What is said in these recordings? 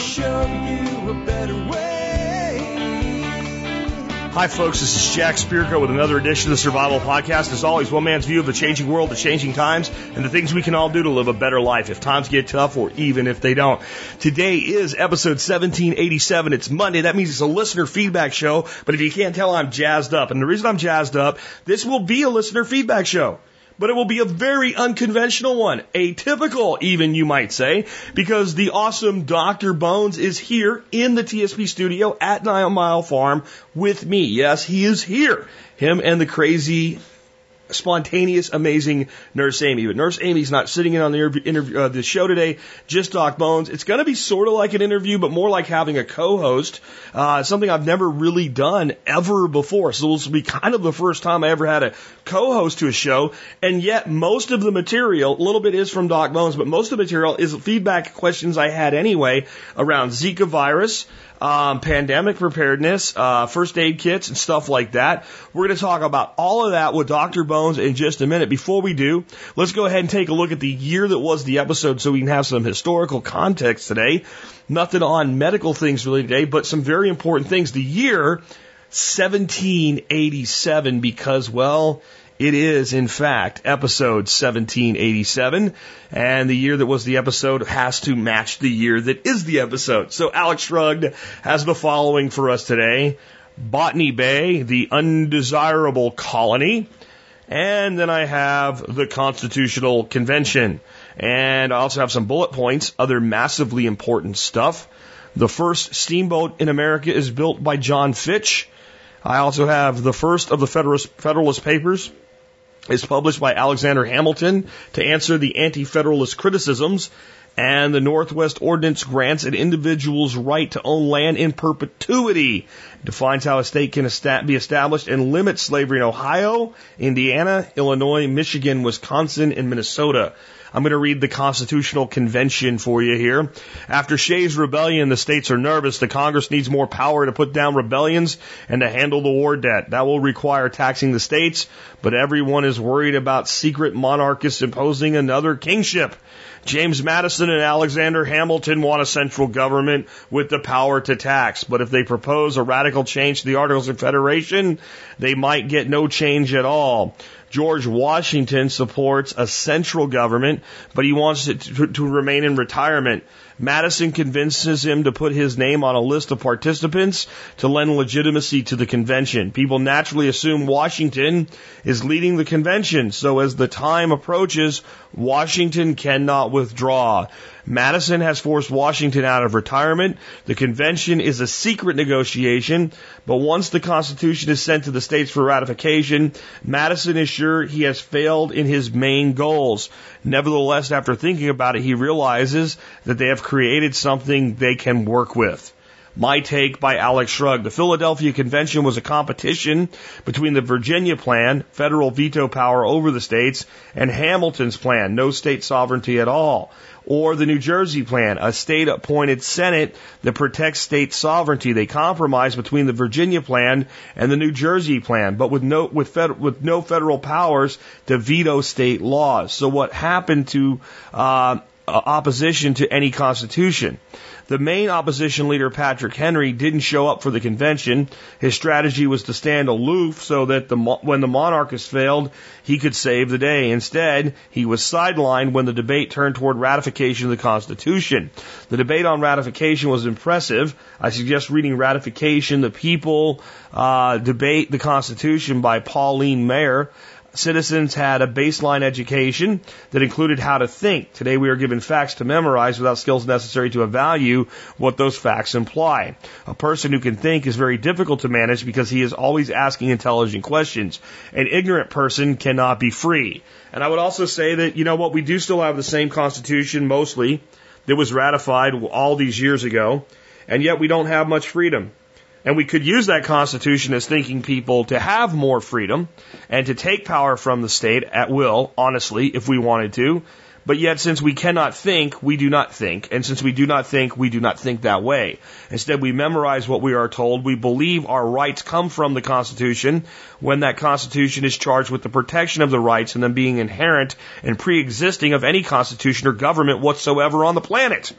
show you a better way. Hi, folks. This is Jack Spirko with another edition of the Survival Podcast. As always, one man's view of the changing world, the changing times, and the things we can all do to live a better life if times get tough or even if they don't. Today is episode 1787. It's Monday. That means it's a listener feedback show. But if you can't tell, I'm jazzed up. And the reason I'm jazzed up, this will be a listener feedback show but it will be a very unconventional one, atypical even you might say, because the awesome Dr. Bones is here in the TSP studio at Nine Mile Farm with me. Yes, he is here. Him and the crazy spontaneous, amazing Nurse Amy. But Nurse Amy's not sitting in on the interview, interview uh, the show today. Just Doc Bones. It's going to be sort of like an interview, but more like having a co-host. Uh, something I've never really done ever before. So this will be kind of the first time I ever had a co-host to a show. And yet most of the material, a little bit is from Doc Bones, but most of the material is feedback questions I had anyway around Zika virus um, pandemic preparedness, uh, first aid kits, and stuff like that. We're going to talk about all of that with Dr. Bones in just a minute. Before we do, let's go ahead and take a look at the year that was the episode so we can have some historical context today. Nothing on medical things really today, but some very important things. The year 1787 because, well, it is, in fact, episode 1787, and the year that was the episode has to match the year that is the episode. So Alex Shrugged has the following for us today. Botany Bay, the undesirable colony, and then I have the Constitutional Convention. And I also have some bullet points, other massively important stuff. The first steamboat in America is built by John Fitch. I also have the first of the Federalist, Federalist Papers is published by Alexander Hamilton to answer the anti-federalist criticisms and the Northwest Ordinance grants an individual's right to own land in perpetuity. Defines how a state can be established and limits slavery in Ohio, Indiana, Illinois, Michigan, Wisconsin, and Minnesota. I'm going to read the Constitutional Convention for you here. After Shays' rebellion, the states are nervous. The Congress needs more power to put down rebellions and to handle the war debt. That will require taxing the states, but everyone is worried about secret monarchists imposing another kingship. James Madison and Alexander Hamilton want a central government with the power to tax. But if they propose a radical change to the Articles of Federation, they might get no change at all. George Washington supports a central government, but he wants it to, to, remain in retirement. Madison convinces him to put his name on a list of participants to lend legitimacy to the convention. People naturally assume Washington is leading the convention, so as the time approaches, Washington cannot withdraw. Madison has forced Washington out of retirement. The convention is a secret negotiation, but once the Constitution is sent to the states for ratification, Madison is sure he has failed in his main goals. Nevertheless, after thinking about it, he realizes that they have created something they can work with. My Take by Alex Shrugged. The Philadelphia Convention was a competition between the Virginia plan, federal veto power over the states, and Hamilton's plan, no state sovereignty at all or the New Jersey plan, a state appointed Senate that protects state sovereignty. They compromise between the Virginia plan and the New Jersey plan, but with no, with, fed, with no federal powers to veto state laws. So what happened to uh, opposition to any constitution? The main opposition leader, Patrick Henry, didn't show up for the convention. His strategy was to stand aloof so that the, when the monarchists failed, he could save the day. Instead, he was sidelined when the debate turned toward ratification of the Constitution. The debate on ratification was impressive. I suggest reading Ratification, the People uh, Debate the Constitution by Pauline Maier citizens had a baseline education that included how to think. Today we are given facts to memorize without skills necessary to evaluate what those facts imply. A person who can think is very difficult to manage because he is always asking intelligent questions. An ignorant person cannot be free. And I would also say that, you know what, we do still have the same constitution mostly that was ratified all these years ago, and yet we don't have much freedom. And we could use that Constitution as thinking people to have more freedom and to take power from the state at will, honestly, if we wanted to. But yet, since we cannot think, we do not think. And since we do not think, we do not think that way. Instead, we memorize what we are told. We believe our rights come from the Constitution when that Constitution is charged with the protection of the rights and them being inherent and pre-existing of any Constitution or government whatsoever on the planet.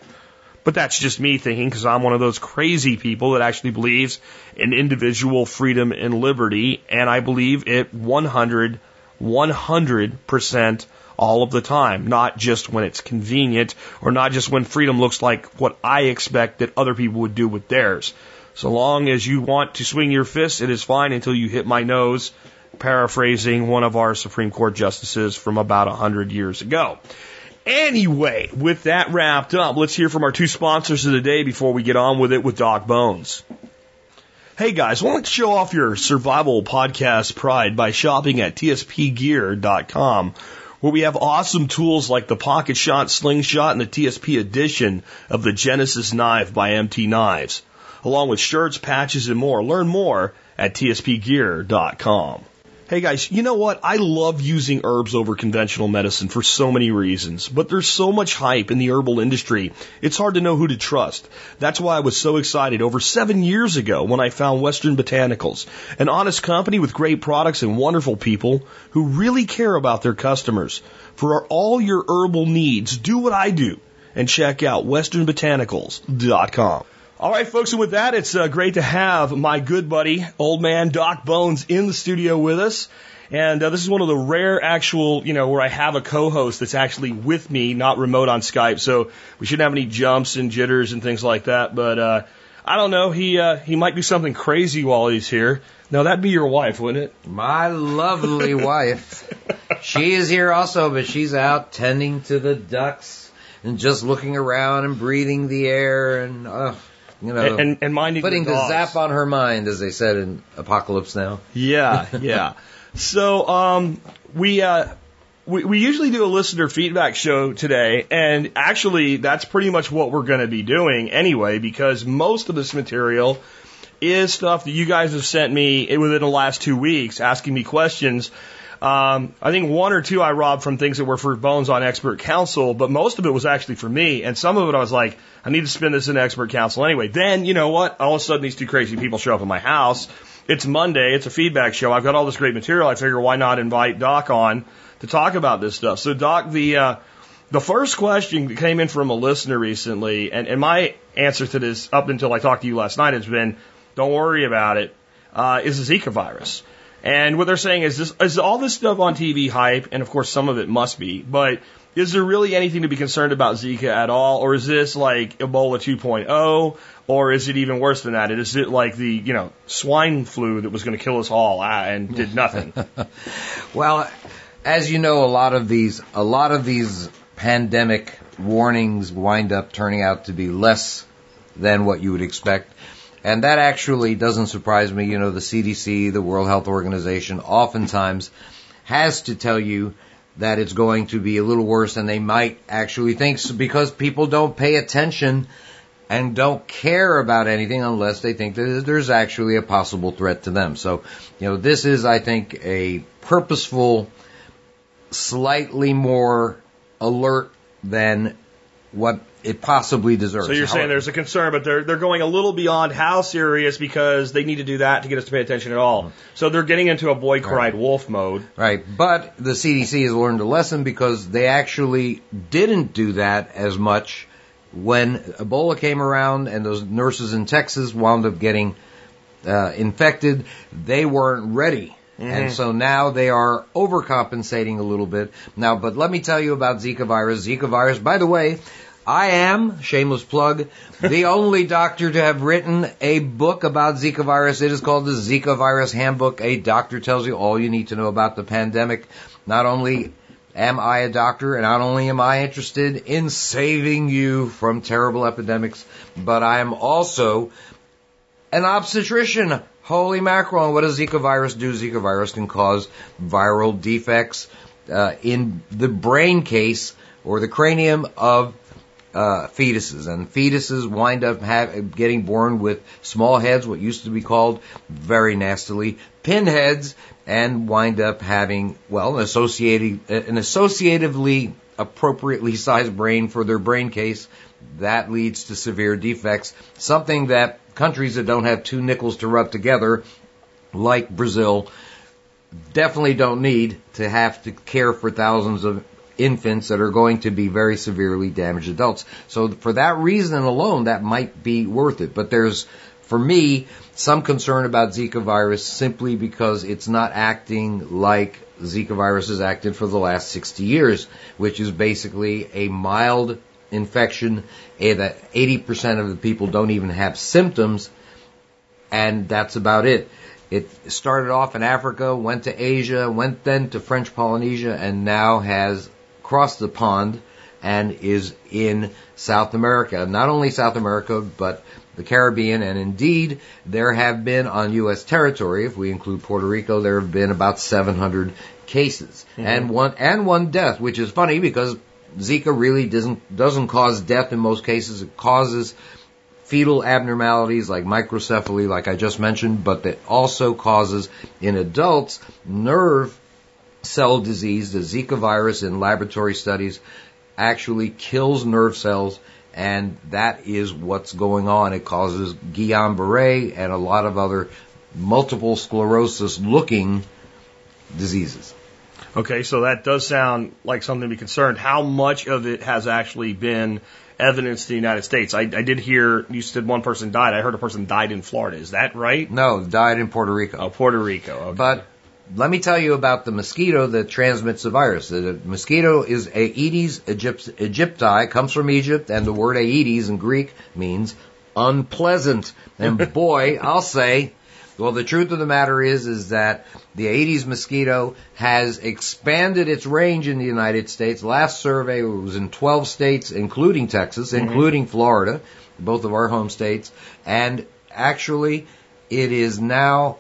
But that's just me thinking because I'm one of those crazy people that actually believes in individual freedom and liberty. And I believe it 100, 100% all of the time, not just when it's convenient or not just when freedom looks like what I expect that other people would do with theirs. So long as you want to swing your fist, it is fine until you hit my nose, paraphrasing one of our Supreme Court justices from about a hundred years ago. Anyway, with that wrapped up, let's hear from our two sponsors of the day before we get on with it with Doc Bones. Hey guys, why don't you show off your survival podcast pride by shopping at tspgear.com where we have awesome tools like the Pocket Shot Slingshot and the TSP edition of the Genesis knife by MT Knives, along with shirts, patches, and more. Learn more at tspgear.com. Hey guys, you know what? I love using herbs over conventional medicine for so many reasons, but there's so much hype in the herbal industry, it's hard to know who to trust. That's why I was so excited over seven years ago when I found Western Botanicals, an honest company with great products and wonderful people who really care about their customers. For all your herbal needs, do what I do and check out westernbotanicals.com. All right, folks, and with that, it's uh, great to have my good buddy, old man Doc Bones, in the studio with us. And uh, this is one of the rare actual, you know, where I have a co-host that's actually with me, not remote on Skype. So we shouldn't have any jumps and jitters and things like that. But uh, I don't know. He uh, he might do something crazy while he's here. Now that'd be your wife, wouldn't it? My lovely wife. She is here also, but she's out tending to the ducks and just looking around and breathing the air and. Uh, you know, and, and minding putting the, the zap on her mind, as they said in Apocalypse Now. Yeah, yeah. so um, we, uh, we we usually do a listener feedback show today, and actually that's pretty much what we're going to be doing anyway, because most of this material is stuff that you guys have sent me within the last two weeks, asking me questions. Um, I think one or two I robbed from things that were for Bones on Expert Council, but most of it was actually for me, and some of it I was like, I need to spin this in Expert Council anyway. Then, you know what? All of a sudden, these two crazy people show up at my house. It's Monday. It's a feedback show. I've got all this great material. I figure why not invite Doc on to talk about this stuff. So, Doc, the uh, the first question that came in from a listener recently, and, and my answer to this up until I talked to you last night has been, don't worry about it. Uh, is the Zika virus. And what they're saying is this is all this stuff on TV hype, and of course some of it must be, but is there really anything to be concerned about Zika at all? Or is this like Ebola 2.0? Or is it even worse than that? Is it like the, you know, swine flu that was going to kill us all ah, and did nothing? well, as you know, a lot of these, a lot of these pandemic warnings wind up turning out to be less than what you would expect. And that actually doesn't surprise me. You know, the CDC, the World Health Organization, oftentimes has to tell you that it's going to be a little worse than they might actually think because people don't pay attention and don't care about anything unless they think that there's actually a possible threat to them. So, you know, this is, I think, a purposeful, slightly more alert than what it possibly deserves. So you're saying there's a concern, but they're they're going a little beyond how serious because they need to do that to get us to pay attention at all. So they're getting into a boy cried right. wolf mode. Right. But the CDC has learned a lesson because they actually didn't do that as much when Ebola came around and those nurses in Texas wound up getting uh, infected. They weren't ready. Mm-hmm. And so now they are overcompensating a little bit. Now, but let me tell you about Zika virus. Zika virus, by the way, I am, shameless plug, the only doctor to have written a book about Zika virus. It is called the Zika Virus Handbook. A doctor tells you all you need to know about the pandemic. Not only am I a doctor and not only am I interested in saving you from terrible epidemics, but I am also an obstetrician. Holy mackerel. what does Zika virus do? Zika virus can cause viral defects uh, in the brain case or the cranium of uh, fetuses, and fetuses wind up have, getting born with small heads, what used to be called very nastily pinheads, and wind up having well an associated an associatively appropriately sized brain for their brain case. That leads to severe defects, something that countries that don't have two nickels to rub together, like Brazil, definitely don't need to have to care for thousands of infants that are going to be very severely damaged adults. So for that reason alone, that might be worth it. But there's, for me, some concern about Zika virus simply because it's not acting like Zika virus has acted for the last 60 years, which is basically a mild infection eh, that 80% of the people don't even have symptoms, and that's about it. It started off in Africa, went to Asia, went then to French Polynesia, and now has crossed the pond and is in South America. Not only South America, but the Caribbean, and indeed, there have been on U.S. territory, if we include Puerto Rico, there have been about 700 cases mm-hmm. and one and one death, which is funny because Zika really doesn't doesn't cause death in most cases. It causes fetal abnormalities like microcephaly, like I just mentioned, but it also causes in adults nerve cell disease. The Zika virus in laboratory studies actually kills nerve cells, and that is what's going on. It causes Guillain-Barré and a lot of other multiple sclerosis looking diseases. Okay, so that does sound like something to be concerned. How much of it has actually been evidence to the United States. I, I did hear you said one person died. I heard a person died in Florida. Is that right? No, died in Puerto Rico. Oh, Puerto Rico. Okay. But let me tell you about the mosquito that transmits the virus. The mosquito is Aedes aegypti, comes from Egypt, and the word Aedes in Greek means unpleasant. And boy, I'll say, well, the truth of the matter is, is that the Aedes mosquito has expanded its range in the United States. Last survey was in 12 states, including Texas, mm-hmm. including Florida, both of our home states, and actually, it is now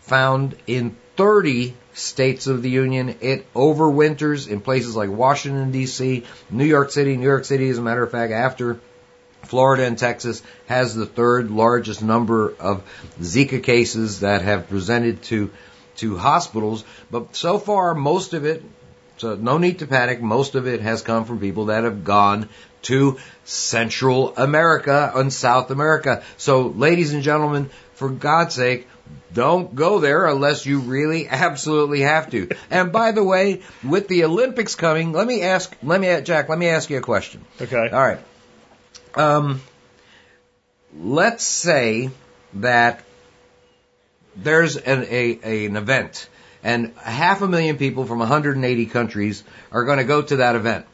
found in 30 states of the Union. It overwinters in places like Washington D.C., New York City. New York City, as a matter of fact, after Florida and Texas has the third largest number of Zika cases that have presented to to hospitals, but so far most of it so no need to panic. Most of it has come from people that have gone to Central America and South America. So ladies and gentlemen, for God's sake, don't go there unless you really absolutely have to. And by the way, with the Olympics coming, let me ask, let me, Jack, let me ask you a question. Okay. All right. Um, let's say that there's an, a, an event and half a million people from 180 countries are going to go to that event.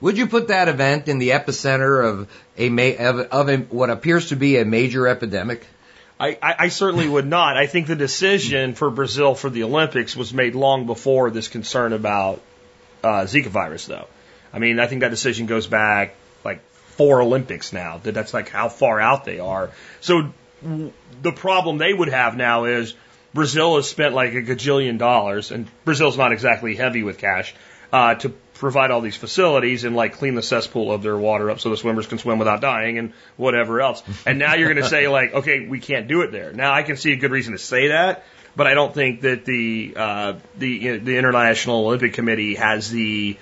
Would you put that event in the epicenter of a of, of a, what appears to be a major epidemic? I, I, certainly would not. I think the decision for Brazil for the Olympics was made long before this concern about uh, Zika virus, though. I mean, I think that decision goes back like four Olympics now. That that's like how far out they are. So the problem they would have now is Brazil has spent like a gajillion dollars, and Brazil's not exactly heavy with cash, uh, to provide all these facilities and like clean the cesspool of their water up so the swimmers can swim without dying and whatever else. And now you're going to say like, okay, we can't do it there. Now I can see a good reason to say that, but I don't think that the uh, the the International Olympic Committee has the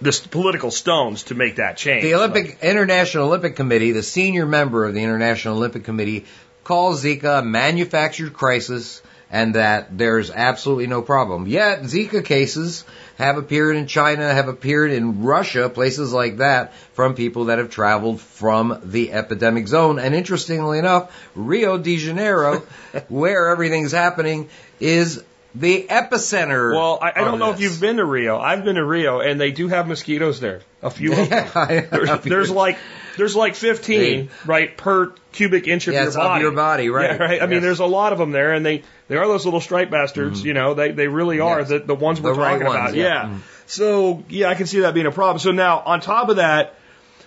the political stones to make that change. The Olympic International Olympic Committee, the senior member of the International Olympic Committee, calls Zika a manufactured crisis and that there's absolutely no problem. Yet Zika cases have appeared in China, have appeared in Russia, places like that, from people that have traveled from the epidemic zone. And interestingly enough, Rio de Janeiro, where everything's happening, is the epicenter. Well, I, I don't know this. if you've been to Rio. I've been to Rio, and they do have mosquitoes there. A few of them. there's, there's like there's like 15 right per cubic inch of yeah, your body. Of your body, right? Yeah, right. I yes. mean, there's a lot of them there, and they they are those little striped bastards. Mm-hmm. You know, they they really are yes. the the ones we're the talking right about. yeah. yeah. Mm-hmm. So yeah, I can see that being a problem. So now on top of that,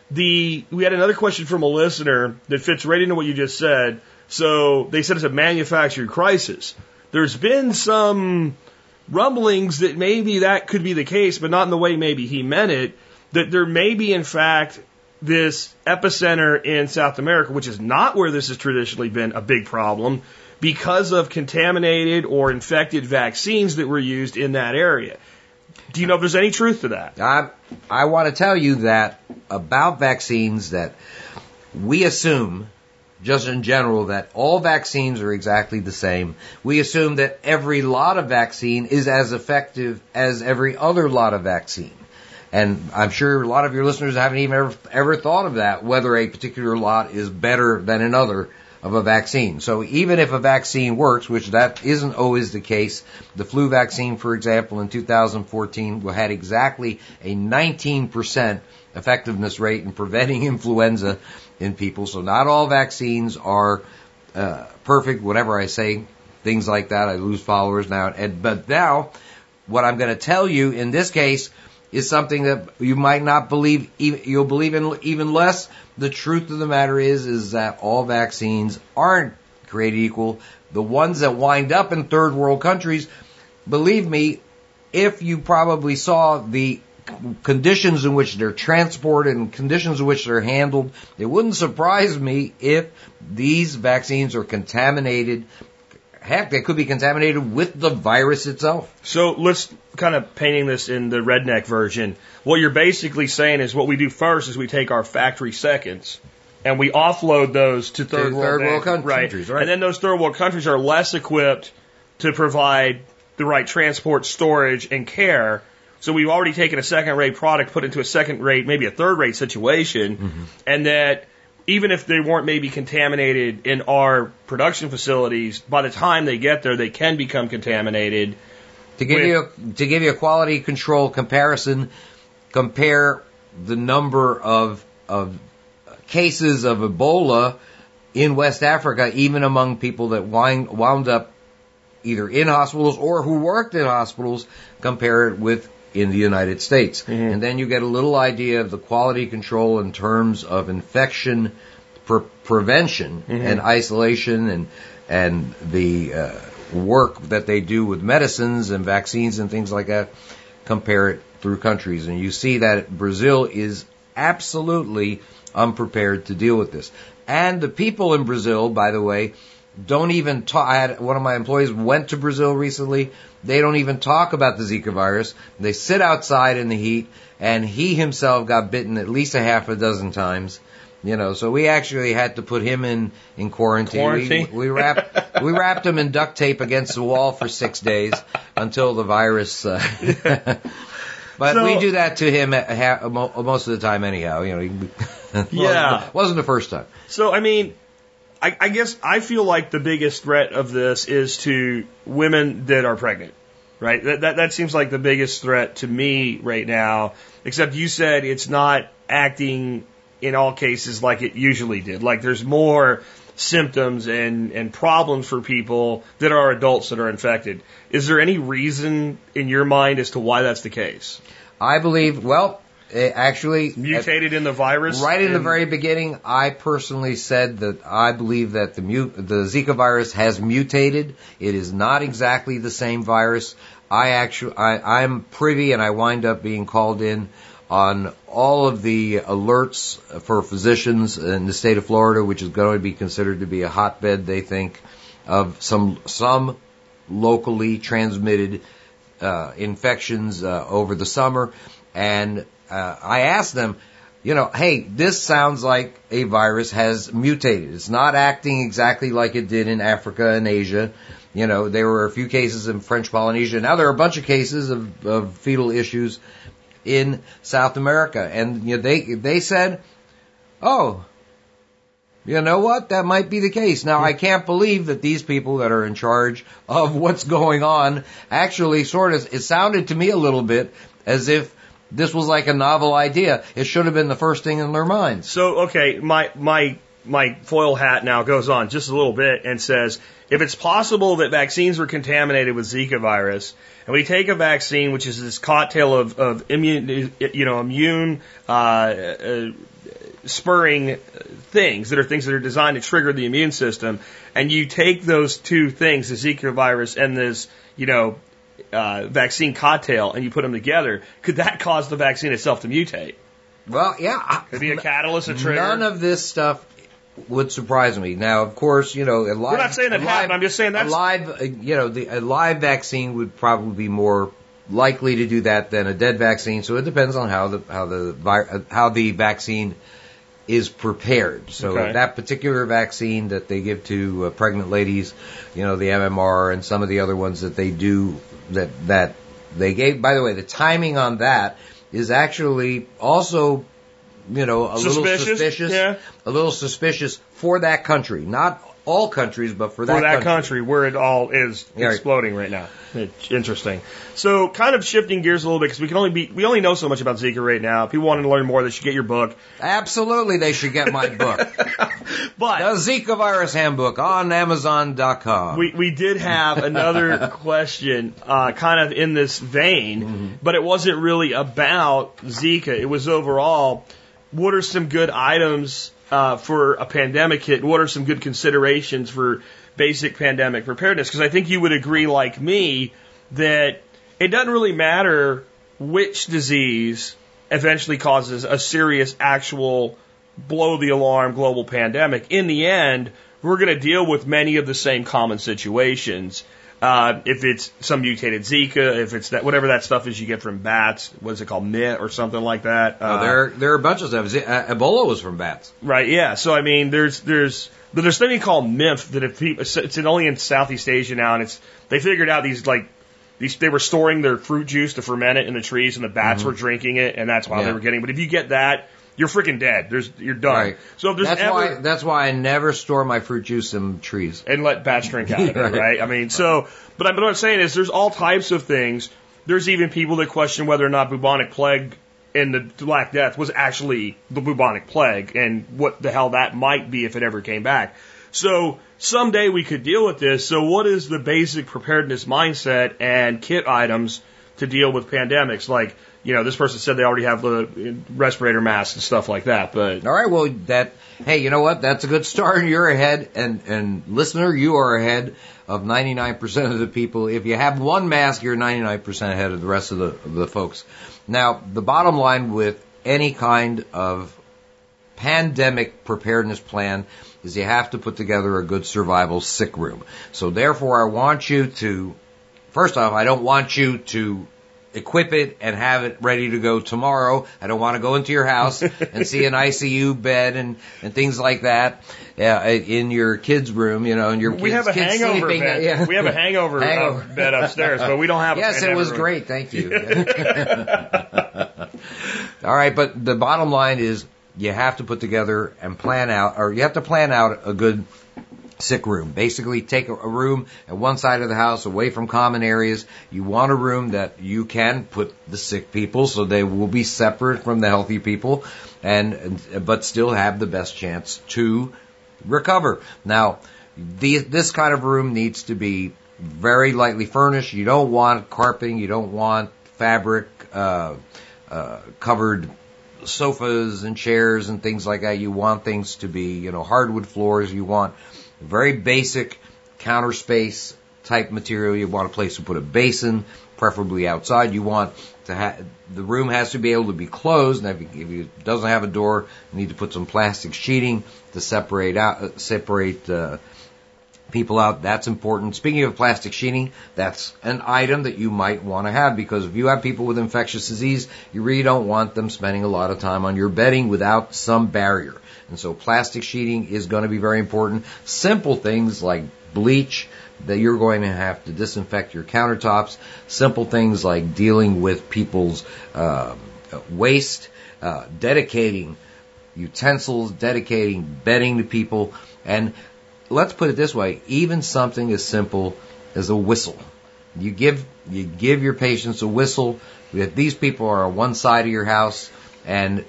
the we had another question from a listener that fits right into what you just said. So they said it's a manufactured crisis. There's been some rumblings that maybe that could be the case, but not in the way maybe he meant it. That there may be, in fact, this epicenter in South America, which is not where this has traditionally been a big problem, because of contaminated or infected vaccines that were used in that area. Do you know if there's any truth to that? I, I want to tell you that about vaccines that we assume just in general that all vaccines are exactly the same. We assume that every lot of vaccine is as effective as every other lot of vaccine. And I'm sure a lot of your listeners haven't even ever, ever thought of that, whether a particular lot is better than another of a vaccine. So even if a vaccine works, which that isn't always the case, the flu vaccine, for example, in 2014 had exactly a 19% effectiveness rate in preventing influenza in people. So not all vaccines are uh, perfect. Whenever I say things like that, I lose followers now. And, but now, what I'm going to tell you in this case is something that you might not believe. You'll believe in even less the truth of the matter is, is that all vaccines aren't created equal. The ones that wind up in third world countries, believe me, if you probably saw the conditions in which they're transported and conditions in which they're handled, it wouldn't surprise me if these vaccines are contaminated. Heck, they could be contaminated with the virus itself. So let's kind of painting this in the redneck version. What you're basically saying is what we do first is we take our factory seconds and we offload those to third, To world, third world countries, countries, right. And then those third world countries are less equipped to provide the right transport, storage, and care. So we've already taken a second rate product, put into a second rate, maybe a third rate situation, mm-hmm. and that even if they weren't maybe contaminated in our production facilities, by the time they get there, they can become contaminated. To give With- you a, to give you a quality control comparison, compare the number of of cases of Ebola in West Africa, even among people that wind, wound up either in hospitals or who worked in hospitals, compare it with in the United States. And then you get a little idea of the quality control in terms of infection pre- prevention and isolation and and the uh, work that they do with medicines and vaccines and things like that. Compare it through countries, and you see that Brazil is absolutely unprepared to deal with this. And the people in Brazil, by the way, don't even talk. I had one of my employees went to Brazil recently. They don't even talk about the Zika virus. They sit outside in the heat, and he himself got bitten at least a half a dozen times. You know, so we actually had to put him in in quarantine. Quarantine? We, we wrapped we wrapped him in duct tape against the wall for six days until the virus. Uh, but So- we do that to him at ha- mo- most of the time, anyhow. You know, he- Yeah. wasn't the first time. So, I mean, I, I guess I feel like the biggest threat of this is to women that are pregnant, right? That, that, that seems like the biggest threat to me right now, except you said it's not acting in all cases like it usually did. Like there's more symptoms and, and problems for people that are adults that are infected. Is there any reason in your mind as to why that's the case? I believe. Well, eh, actually, Mutated in the virus? Right in the very beginning, I personally said that I believe that the mut- the Zika virus has mutated. It is not exactly the same virus. I actually, I, I'm privy and I wind up being called in on all of the alerts for physicians in the state of Florida, which is going to be considered to be a hotbed, they think, of some, some locally transmitted uh, infections uh, over the summer, and uh, I asked them, you know, hey, this sounds like a virus has mutated. It's not acting exactly like it did in Africa and Asia. You know, there were a few cases in French Polynesia. Now there are a bunch of cases of, of fetal issues in South America, and you know, they they said, oh. You know what? That might be the case. Now, I can't believe that these people that are in charge of what's going on actually sort of, it sounded to me a little bit as if this was like a novel idea. It should have been the first thing in their minds. So okay, my my my foil hat now goes on just a little bit and says if it's possible that vaccines were contaminated with Zika virus, and we take a vaccine which is this cocktail of, of immune you know immune uh, uh, spurring things that are things that are designed to trigger the immune system, and you take those two things, the Zika virus and this you know uh, vaccine cocktail, and you put them together, could that cause the vaccine itself to mutate? Well, yeah. Could be a catalyst, a trigger? None of this stuff would surprise me. Now, of course, you know, a live, We're not saying that happened. I'm just saying a live, uh, you know, the, a live vaccine would probably be more likely to do that than a dead vaccine. So it depends on how the how the uh, how the vaccine is prepared. So Okay. that particular vaccine that they give to uh, pregnant ladies, you know, the MMR and some of the other ones that they do that that they gave. By the way, the timing on that is actually also, you know, a little Suspicious, suspicious, yeah. a little suspicious for that country. Not all countries, but for that, for that country. country where it all is exploding right now. It's interesting. So, kind of shifting gears a little bit because we can only be we only know so much about Zika right now. If People wanting to learn more, they should get your book. Absolutely, they should get my book, But the Zika Virus Handbook, on Amazon.com. We we did have another question, uh, kind of in this vein, but it wasn't really about Zika. It was overall, what are some good items uh, for a pandemic hit? What are some good considerations for basic pandemic preparedness? Because I think you would agree, like me, that it doesn't really matter which disease eventually causes a serious, actual blow the alarm global pandemic. In the end, we're going to deal with many of the same common situations. Uh, if it's some mutated Zika, if it's that whatever that stuff is you get from bats, what is it called, MIT or something like that. Oh, Uh, there, there are a bunch of stuff. Z- uh, Ebola was from bats. Right, yeah. So I mean, there's there's but there's something called MIMF that if people it's only in Southeast Asia now, and it's they figured out these like these they were storing their fruit juice to ferment it in the trees, and the bats were drinking it, and that's why they Mm-hmm. Were getting. But if you get that, you're freaking dead. There's you're done. Right. So if there's That's ever why. That's why I never store my fruit juice in trees. and let bats drink out of it, Right. right? I mean, so, but, I, but what I'm saying is there's all types of things. There's even people that question whether or not bubonic plague and the Black Death was actually the bubonic plague and what the hell that might be if it ever came back. So someday we could deal with this. So what is the basic preparedness mindset and kit items to deal with pandemics? Like, you know, this person said they already have the respirator masks and stuff like that, but All right. Well, that. Hey, you know what? That's a good start. You're ahead, and and listener, you are ahead of 99% of the people. If you have one mask, you're 99% ahead of the rest of the of the folks. Now, the bottom line with any kind of pandemic preparedness plan is you have to put together a good survival sick room. So therefore, I want you to, first off, I don't want you to equip it and have it ready to go tomorrow. I don't want to go into your house and see an ICU bed and, and things like that uh, in your kids' room, you know, and your we kids, have a kids hangover sleeping. bed. Yeah. We have a hangover, Hangover. Uh, bed upstairs, but we don't have. a Yes, it was room. great. Thank you. All right, but the bottom line is you have to put together and plan out, or you have to plan out a good sick room. Basically, take a, room at one side of the house away from common areas. You want a room that you can put the sick people so they will be separate from the healthy people and, and but still have the best chance to recover. Now, the, this kind of room needs to be very lightly furnished. You don't want carpeting. You don't want fabric uh, uh, covered sofas and chairs and things like that. You want things to be, you know, hardwood floors. You want very basic counter space type material. You want a place to put a basin, preferably outside. You want to have the room has to be able to be closed. And if, it doesn't have a door, you need to put some plastic sheeting to separate out uh, separate. Uh, people out. That's important. Speaking of plastic sheeting, that's an item that you might want to have because if you have people with infectious disease, you really don't want them spending a lot of time on your bedding without some barrier. And so plastic sheeting is going to be very important. Simple things like bleach that you're going to have to disinfect your countertops. Simple things like dealing with people's uh, waste, uh, dedicating utensils, dedicating bedding to people, and let's put it this way, even something as simple as a whistle. You give you give your patients a whistle. If these people are on one side of your house, and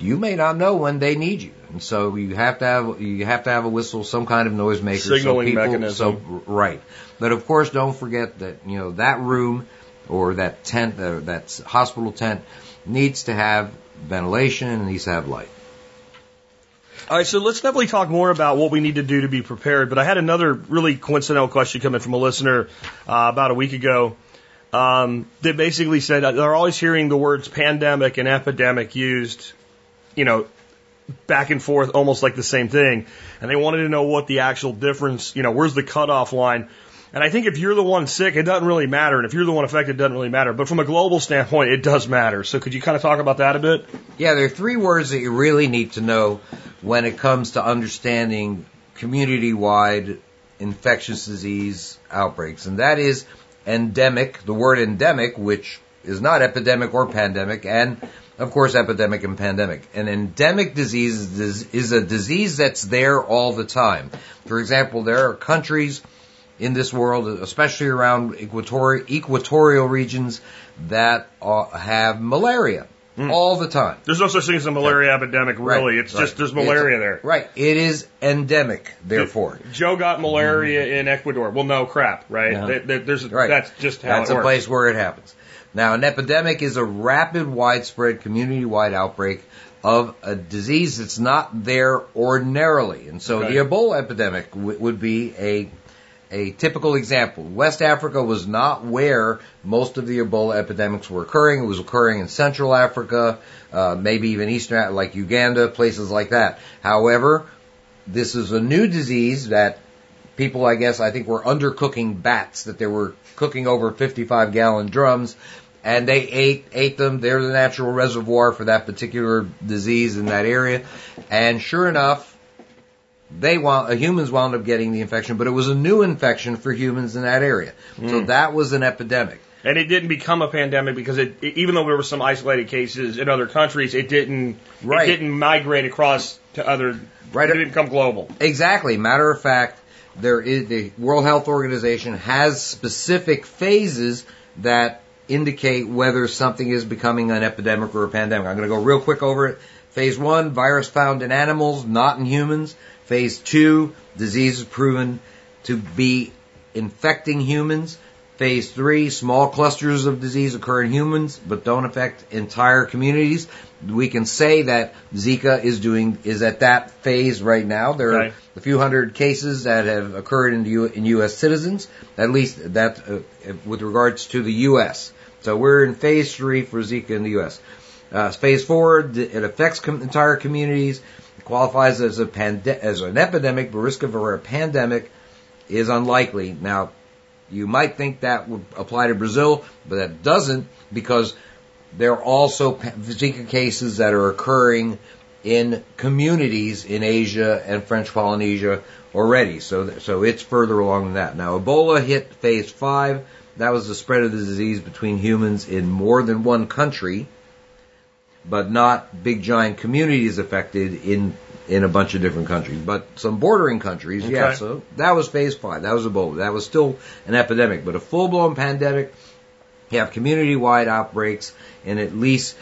you may not know when they need you, and so you have to have you have to have a whistle, some kind of noisemaker, Signaling so people, mechanism. So right, but of course, don't forget that you know that room or that tent, uh, that hospital tent, needs to have ventilation and needs to have light. All right, so let's definitely talk more about what we need to do to be prepared. But I had another really coincidental question come in from a listener uh, about a week ago um, that basically said they're always hearing the words pandemic and epidemic used, you know, back and forth, almost like the same thing. And they wanted to know what the actual difference, you know, where's the cutoff line. And I think if you're the one sick, it doesn't really matter. And if you're the one affected, it doesn't really matter. But from a global standpoint, it does matter. So could you kind of talk about that a bit? Yeah, there are three words that you really need to know when it comes to understanding community-wide infectious disease outbreaks, and that is endemic, the word endemic, which is not epidemic or pandemic, and of course, epidemic and pandemic. An endemic disease is, is a disease that's there all the time. For example, there are countries in this world, especially around equatorial, equatorial regions, that uh, have malaria mm. all the time. There's no such thing as a malaria epidemic, really. Right, it's right. just there's malaria it's, there. Right. It is endemic, therefore. Joe got malaria mm. in Ecuador. Well, no crap, right? Yeah. There's, right. That's just how That's a place where it happens. Now, an epidemic is a rapid, widespread, community-wide outbreak of a disease that's not there ordinarily. And so okay. the Ebola epidemic w- would be a a typical example. West Africa was not where most of the Ebola epidemics were occurring. It was occurring in Central Africa, uh, maybe even Eastern, like Uganda, places like that. However, this is a new disease that people, I guess, I think were undercooking bats, that they were cooking over 55 gallon drums, and they ate ate them. They're the natural reservoir for that particular disease in that area. And sure enough, they wound, uh, humans wound up getting the infection, but it was a new infection for humans in that area. Mm. So that was an epidemic. And it didn't become a pandemic because it, it, even though there were some isolated cases in other countries, it didn't right. it didn't migrate across to other. Right. It didn't become global. Exactly. Matter of fact, there is the World Health Organization has specific phases that indicate whether something is becoming an epidemic or a pandemic. I'm going to go real quick over it. Phase one, virus found in animals, not in humans. Phase two, disease is proven to be infecting humans. Phase three, small clusters of disease occur in humans but don't affect entire communities. We can say that Zika is doing is at that phase right now. There right. are a few hundred cases that have occurred in, U, in U.S. citizens, at least that uh, with regards to the U.S. So we're in phase three for Zika in the U.S. Uh, phase four, it affects com- entire communities qualifies as a pande- as an epidemic, but risk of a pandemic is unlikely. Now, you might think that would apply to Brazil, but that doesn't because there are also Zika cases that are occurring in communities in Asia and French Polynesia already. So, so it's further along than that. Now, Ebola hit phase five. That was the spread of the disease between humans in more than one country but not big giant communities affected in in a bunch of different countries, but some bordering countries, okay. yeah. So that was phase five. That was Ebola. That was still an epidemic, but a full blown pandemic. You have community wide outbreaks in at least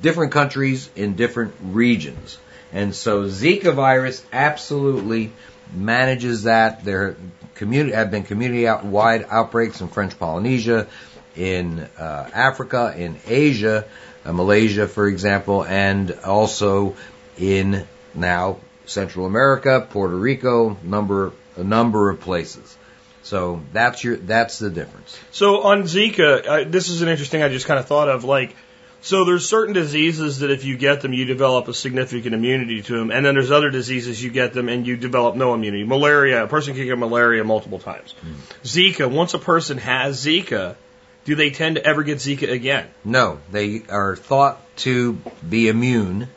different countries in different regions. And so Zika virus absolutely manages that. There community, have been community wide outbreaks in French Polynesia, in uh, Africa, in Asia, Malaysia, for example, and also in now Central America, Puerto Rico, number a number of places. So that's your that's the difference. So on Zika, uh, this is an interesting. I just kind of thought of like. So there's certain diseases that if you get them, you develop a significant immunity to them, and then there's other diseases you get them and you develop no immunity. Malaria, a person can get malaria multiple times. Mm. Zika, once a person has Zika, do they tend to ever get Zika again? No, they are thought to be immune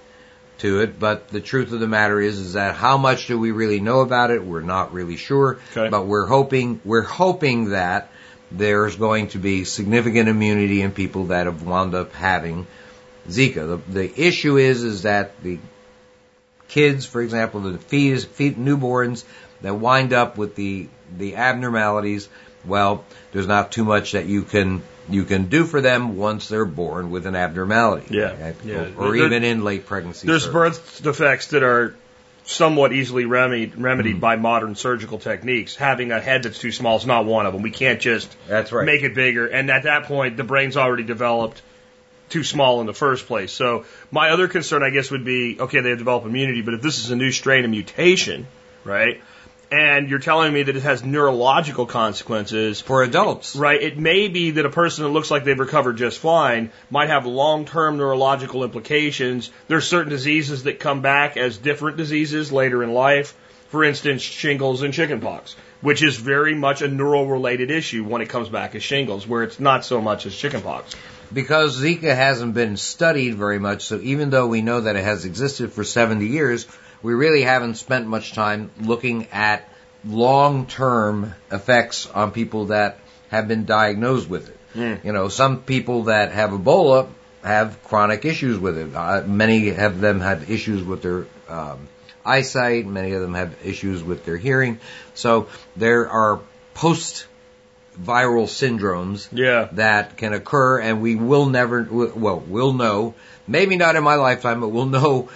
to it, but the truth of the matter is, is that how much do we really know about it? We're not really sure, okay. but we're hoping, we're hoping that there's going to be significant immunity in people that have wound up having Zika. The, the issue is, is that the kids, for example, the fetus, newborns that wind up with the, the abnormalities, well, there's not too much that you can you can do for them once they're born with an abnormality. Yeah, yeah. Or, there, even in late pregnancy. There's birth defects that are somewhat easily remedied, remedied mm. by modern surgical techniques. Having a head that's too small is not one of them. We can't just that's right. make it bigger. And at that point, the brain's already developed too small in the first place. So my other concern, I guess, would be okay, they have developed immunity, but if this is a new strain of mutation, right? And you're telling me that it has neurological consequences for adults. Right. It may be that a person that looks like they've recovered just fine might have long-term neurological implications. There's certain diseases that come back as different diseases later in life. For instance, shingles and chickenpox, which is very much a neural-related issue when it comes back as shingles, where it's not so much as chickenpox. Because Zika hasn't been studied very much, so even though we know that it has existed for 70 years, we really haven't spent much time looking at long-term effects on people that have been diagnosed with it. You know, some people that have Ebola have chronic issues with it. Uh, many of them have issues with their um, eyesight. Many of them have issues with their hearing. So there are post viral syndromes Yeah. that can occur, and we will never, well, we'll know, maybe not in my lifetime, but we'll know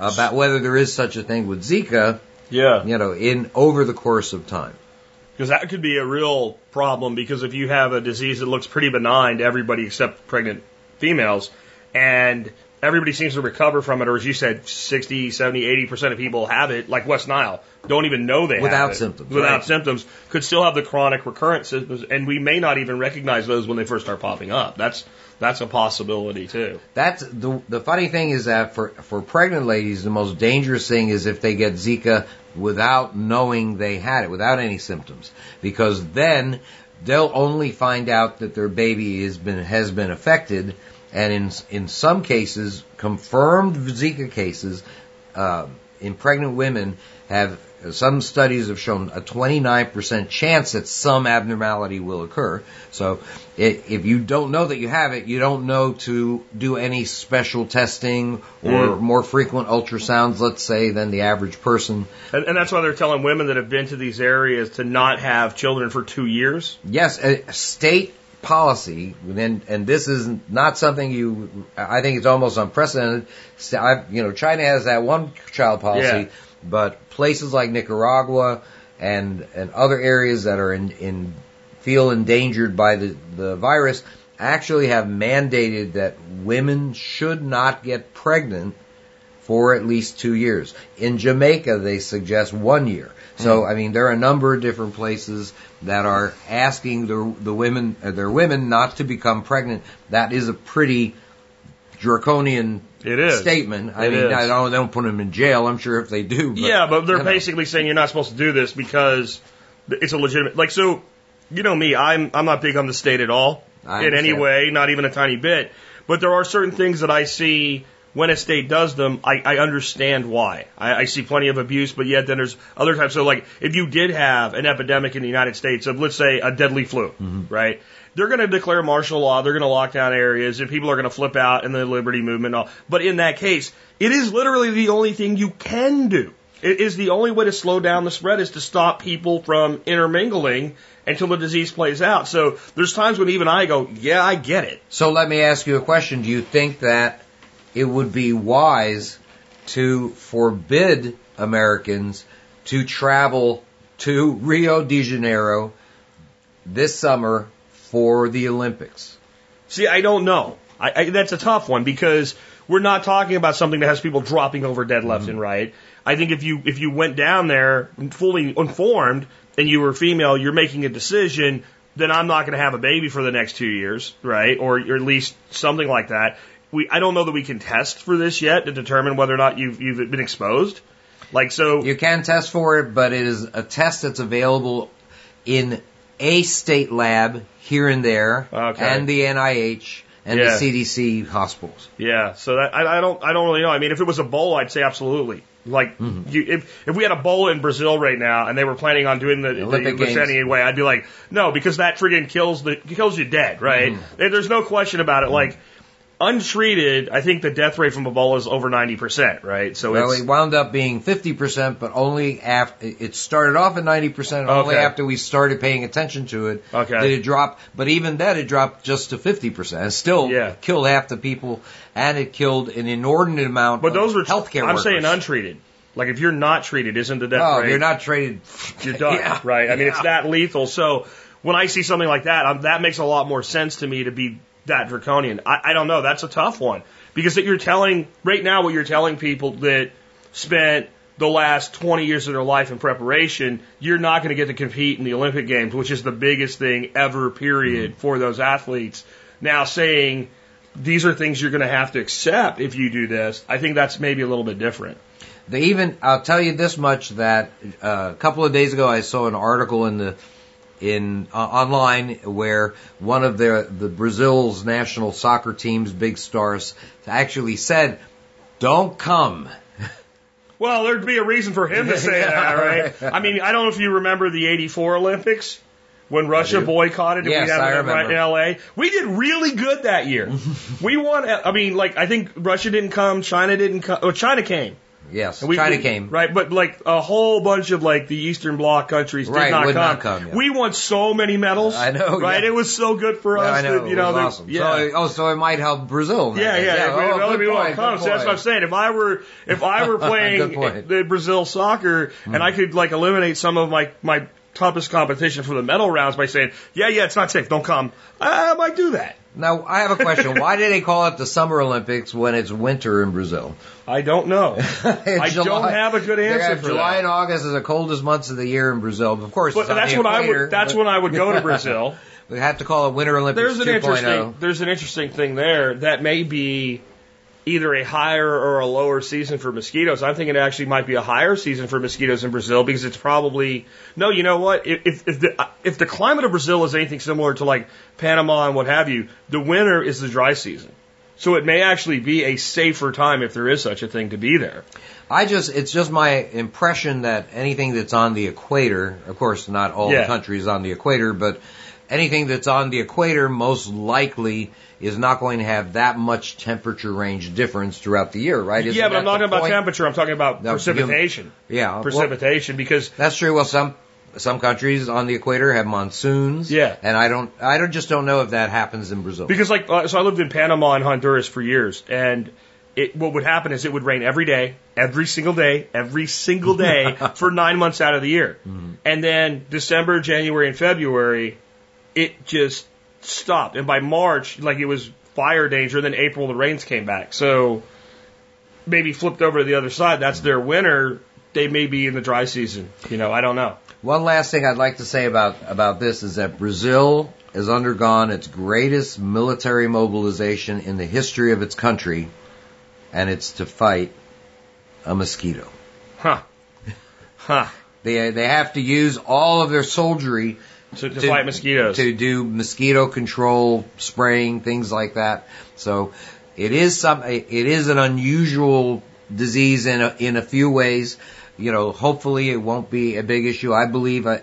about whether there is such a thing with Zika, Yeah. you know, in over the course of time. Because that could be a real problem because if you have a disease that looks pretty benign to everybody except pregnant females and everybody seems to recover from it, or as you said, 60, 70, 80% of people have it, like West Nile, don't even know they Without have it. symptoms, Without right. symptoms, could still have the chronic recurrent symptoms, and we may not even recognize those when they first start popping up. That's, that's a possibility too. That's the the funny thing is that for for pregnant ladies, the most dangerous thing is if they get Zika without knowing they had it, without any symptoms, because then they'll only find out that their baby has been has been affected, and in in some cases, confirmed Zika cases uh, in pregnant women have some studies have shown a 29% chance that some abnormality will occur. So if you don't know that you have it, you don't know to do any special testing or more frequent ultrasounds, let's say, than the average person. And, and that's why they're telling women that have been to these areas to not have children for two years. Yes, a state policy, and, and this is not something you, I think it's almost unprecedented. St- I've, you know, China has that one child policy, Yeah. but places like Nicaragua and, and other areas that are in, in, feel endangered by the, the virus actually have mandated that women should not get pregnant for at least two years. In Jamaica, they suggest one year. So, I mean, there are a number of different places that are asking the the women, uh, their women, not to become pregnant. That is a pretty draconian It is. statement. I It mean, is. I don't, they don't put them in jail. I'm sure if they do. But, yeah, but they're you know. basically saying you're not supposed to do this because it's a legitimate. Like, so you know me, I'm I'm not big on the state at all in any way, not even a tiny bit. But there are certain things that I see when a state does them. I, I understand why. I, I see plenty of abuse, but yet then there's other times. So, like, if you did have an epidemic in the United States of, let's say, a deadly flu, mm-hmm. right? They're going to declare martial law. They're going to lock down areas, and people are going to flip out in the liberty movement. And all. But in that case, it is literally the only thing you can do. It is the only way to slow down the spread is to stop people from intermingling until the disease plays out. So there's times when even I go, yeah, I get it. So let me ask you a question. Do you think that it would be wise to forbid Americans to travel to Rio de Janeiro this summer for the Olympics? See, I don't know. I, I, that's a tough one because we're not talking about something that has people dropping over dead left mm-hmm. and right. I think if you if you went down there fully informed and you were female, you're making a decision. Then I'm not going to have a baby for the next two years, right? Or, or at least something like that. We I don't know that we can test for this yet to determine whether or not you've you've been exposed. Like so, You can test for it, but it is a test that's available in a state lab here and there, Okay. and the NIH and Yeah. the CDC hospitals. Yeah, so that, I, I don't I don't really know. I mean, if it was Ebola, I'd say absolutely. Like, mm-hmm. you, if if we had Ebola in Brazil right now and they were planning on doing the, the Olympic Games. any way, I'd be like, no, because that friggin' kills the kills you dead, right? Mm-hmm. There- There's no question about it. Like, untreated, I think the death rate from Ebola is over ninety percent, right? So Well, it wound up being 50%, but only after, it started off at 90%, only Okay. after we started paying attention to it Okay. did it drop. But even that, it dropped just to 50%. It still Yeah. killed half the people, and it killed an inordinate amount but those of were healthcare I'm workers. saying untreated. Like if you're not treated, isn't the death Oh, rate? you're not traded. you're done, Yeah. right? I mean, it's that lethal. So when I see something like that, um, that makes a lot more sense to me to be that draconian. I, I don't know. That's a tough one because that you're telling right now what you're telling people that spent the last 20 years of their life in preparation, you're not going to get to compete in the Olympic Games, which is the biggest thing ever, period, for those athletes. Now saying these are things you're going to have to accept if you do this, I think that's maybe a little bit different. They even, I'll tell you this much that uh, a couple of days ago I saw an article in the in uh, online where one of the the Brazil's national soccer team's big stars actually said, "Don't come." Well, there'd be a reason for him to say Yeah, that, right? right. I mean, I don't know if you remember the 84 Olympics when Russia boycotted and Yes, we had I remember. in LA. We did really good that year. we won. I mean, like I think Russia didn't come, China didn't come. Oh, China came. Yes, And we- China we- came. right, but like a whole bunch of like the Eastern Bloc countries did Right, not come. not come, yeah. We won so many medals. I know, right? yeah. It was so good for Yeah, us. I know. that, you know, it was that- awesome. yeah. So, oh, so it might help Brazil. Yeah, yeah. if we- oh, other good point, come, good so that's what I'm saying. If I were, if I were playing the Brazil soccer and hmm. I could like eliminate some of my my toughest competition for the medal rounds by saying, yeah, yeah, it's not safe, don't come. I, might do that. Now, I have a question. Why do they call it the Summer Olympics when it's winter in Brazil? I don't know. I July- don't have a good answer for July that. and August is the coldest months of the year in Brazil. Of course, But that's when I would. That's but when I would go to Brazil. We have to call it Winter Olympics There's an 2.0. interesting. Oh. There's an interesting thing there that may be either a higher or a lower season for mosquitoes. I'm thinking it actually might be a higher season for mosquitoes in Brazil because it's probably no. You know what? If if, if the if the climate of Brazil is anything similar to like Panama and what have you, the winter is the dry season. So it may actually be a safer time if there is such a thing to be there. I just, it's just my impression that anything that's on the equator, of course, not all Yeah. countries on the equator, but anything that's on the equator most likely is not going to have that much temperature range difference throughout the year, right? Isn't yeah, but I'm not talking about temperature. I'm talking about No, precipitation. Yeah, well, Precipitation because that's true. Well, some some countries on the equator have monsoons. Yeah. and I don't, I don't just don't know if that happens in Brazil. Because like, uh, so I lived in Panama and Honduras for years, and it what would happen is it would rain every day, every single day, every single day for nine months out of the year, and then December, January, and February, it just stopped, and by March, like it was fire danger. And then April, the rains came back, so maybe flipped over to the other side. That's their winter. They may be in the dry season. You know, I don't know. One last thing I'd like to say about, about this is that Brazil has undergone its greatest military mobilization in the history of its country, and it's to fight a mosquito. Huh? Huh? They, they have to use all of their soldiery To, to fight mosquitoes. to do mosquito control, spraying, things like that. So it is some, it is an unusual disease in a, in a few ways. You know, hopefully it won't be a big issue. I believe, I,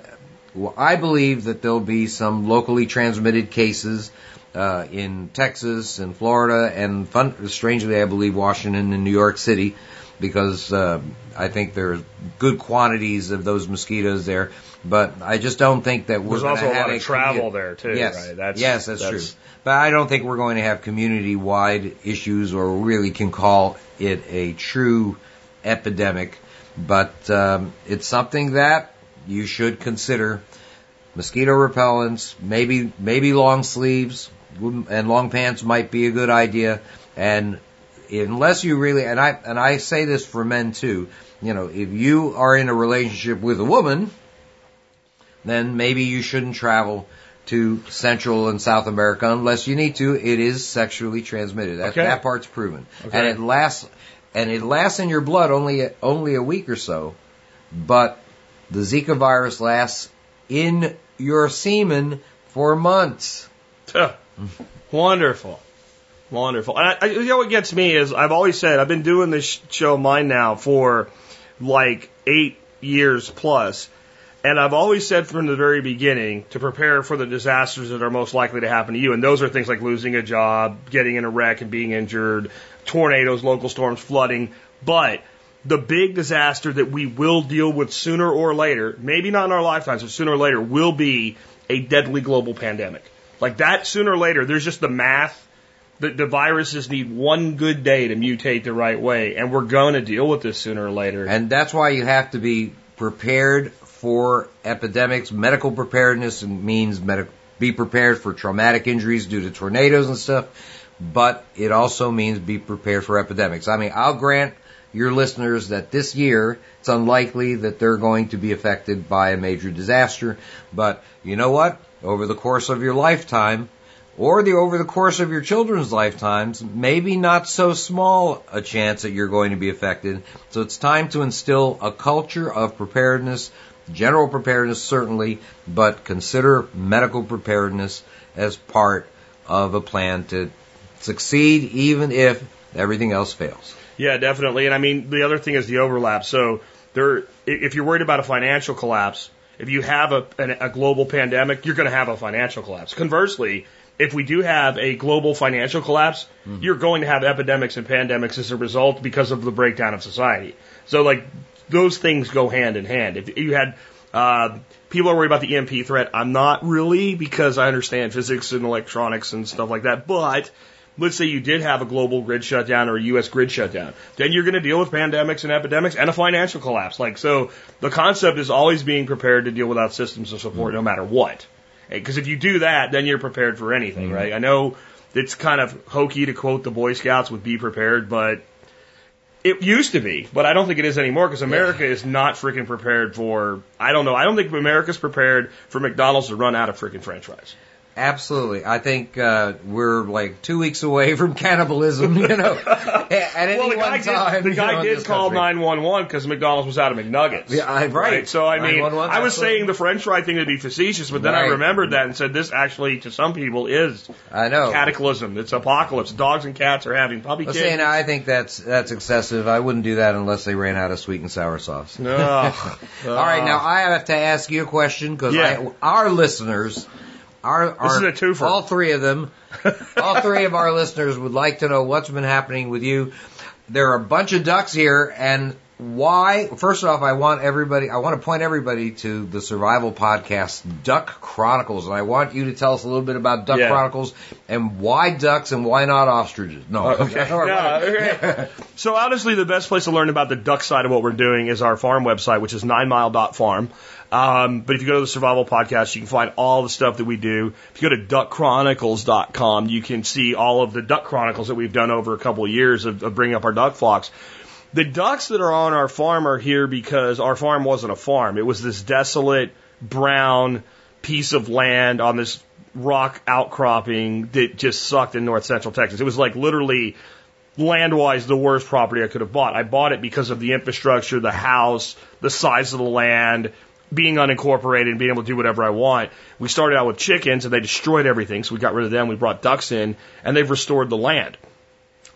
well, I believe that there'll be some locally transmitted cases, uh, in Texas and Florida and fun, strangely, I believe Washington and New York City because, uh, I think there's good quantities of those mosquitoes there. But I just don't think that we're There's also a lot of travel there too, Yes, right? That's, yes, that's, true. But I don't think we're going to have community-wide issues, or really can call it a true epidemic. But um, it's something that you should consider. Mosquito repellents, maybe maybe long sleeves and long pants might be a good idea. And unless you really, and I and I say this for men too, you know, if you are in a relationship with a woman, then maybe you shouldn't travel to Central and South America unless you need to. It is sexually transmitted. That, Okay. that part's proven, Okay. and it lasts and it lasts in your blood only only a week or so. But the Zika virus lasts in your semen for months. Wonderful. Wonderful. And I, I, you know what gets me is I've always said I've been doing this show mine now for like eight years plus, and I've always said from the very beginning to prepare for the disasters that are most likely to happen to you, and those are things like losing a job, getting in a wreck and being injured, tornadoes, local storms, flooding, but the big disaster that we will deal with sooner or later, maybe not in our lifetimes, but sooner or later, will be a deadly global pandemic. Like that, sooner or later, there's just the math. that the viruses need one good day to mutate the right way, and we're going to deal with this sooner or later. And that's why you have to be prepared for epidemics. Medical preparedness means medic- be prepared for traumatic injuries due to tornadoes and stuff, but it also means be prepared for epidemics. I mean, I'll grant your listeners that this year it's unlikely that they're going to be affected by a major disaster, but you know what? Over the course of your lifetime, or the over the course of your children's lifetimes, maybe not so small a chance that you're going to be affected. So it's time to instill a culture of preparedness, general preparedness certainly, but consider medical preparedness as part of a plan to succeed even if everything else fails. Yeah, definitely. And I mean, the other thing is the overlap. So there, if you're worried about a financial collapse If you have a, an, a global pandemic, you're going to have a financial collapse. Conversely, if we do have a global financial collapse, mm-hmm. you're going to have epidemics and pandemics as a result because of the breakdown of society. So like those things go hand in hand. If you had uh, people are worried about the EMP threat, I'm not really because I understand physics and electronics and stuff like that. But let's say you did have a global grid shutdown or a U.S. grid shutdown, then you're going to deal with pandemics and epidemics and a financial collapse. Like so, the concept is always being prepared to deal without systems of support, no matter what. Because if you do that, then you're prepared for anything, right? I know it's kind of hokey to quote the Boy Scouts with "Be prepared," but it used to be, but I don't think it is anymore because America is not freaking prepared for. I don't know. I don't think America's prepared for McDonald's to run out of freaking French fries. Absolutely. I think uh, we're like two weeks away from cannibalism, you know, at any Well, the one guy time. did, the guy know, did call 911 because McDonald's was out of McNuggets. Yeah, I- right. So I mean, I was absolutely. saying the French fry thing to be facetious, but then I remembered that and said this actually to some people is I know. cataclysm. It's apocalypse. Dogs and cats are having puppy Well, kids. I think that's that's excessive. I wouldn't do that unless they ran out of sweet and sour sauce. Ugh. All right, now I have to ask you a question because Yeah. our listeners, our, This is a twofer. all three of them, all three of our listeners would like to know what's been happening with you. There are a bunch of ducks here, and why? First off, I want everybody, I want to point everybody to the Survival Podcast, Duck Chronicles, and I want you to tell us a little bit about Duck Yeah. Chronicles and why ducks and why not ostriches. No, Okay. No, okay. So honestly, the best place to learn about the duck side of what we're doing is our farm website, which is ninemile.farm. Um, but if you go to the Survival Podcast, you can find all the stuff that we do. If you go to duckchronicles.com, you can see all of the duck chronicles that we've done over a couple of years of, of bringing up our duck flocks. The ducks that are on our farm are here because our farm wasn't a farm. It was this desolate, brown piece of land on this rock outcropping that just sucked in north central Texas. It was like literally land wise the worst property I could have bought. I bought it because of the infrastructure, the house, the size of the land, being unincorporated and being able to do whatever I want. We started out with chickens and they destroyed everything, so we got rid of them. We brought ducks in and they've restored the land.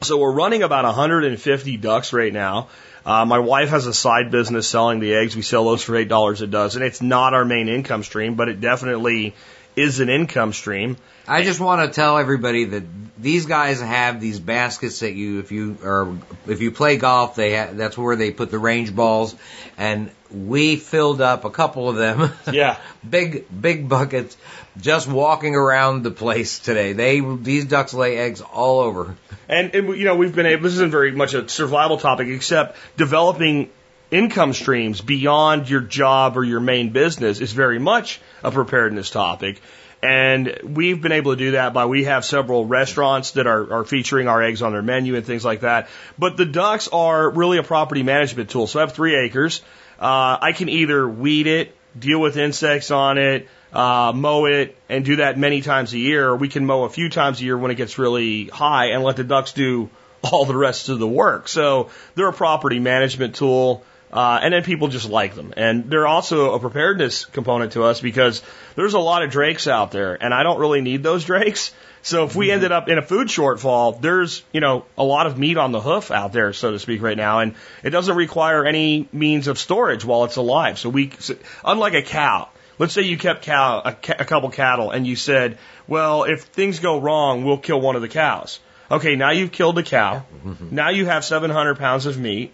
So we're running about 150 ducks right now. Uh, my wife has a side business selling the eggs. We sell those for eight dollars a dozen. It's not our main income stream, but it definitely is an income stream. I just want to tell everybody that these guys have these baskets that you, if you or if you play golf, they ha- that's where they put the range balls, and we filled up a couple of them. Yeah. big big buckets, just walking around the place today. They these ducks lay eggs all over. And, and you know, we've been able, this isn't very much a survival topic, except developing income streams beyond your job or your main business is very much a preparedness topic. And we've been able to do that by we have several restaurants that are, are featuring our eggs on their menu and things like that. But the ducks are really a property management tool. So I have three acres. Uh, I can either weed it, deal with insects on it, uh, mow it, and do that many times a year. Or we can mow a few times a year when it gets really high and let the ducks do all the rest of the work. So they're a property management tool. Uh, and then people just like them. And they're also a preparedness component to us because there's a lot of drakes out there and I don't really need those drakes. So if we ended up in a food shortfall, there's, you know, a lot of meat on the hoof out there, so to speak, right now. And it doesn't require any means of storage while it's alive. So we, so, unlike a cow, let's say you kept cow, a, a couple cattle and you said, well, if things go wrong, we'll kill one of the cows. Okay, now you've killed a cow. Now you have 700 pounds of meat.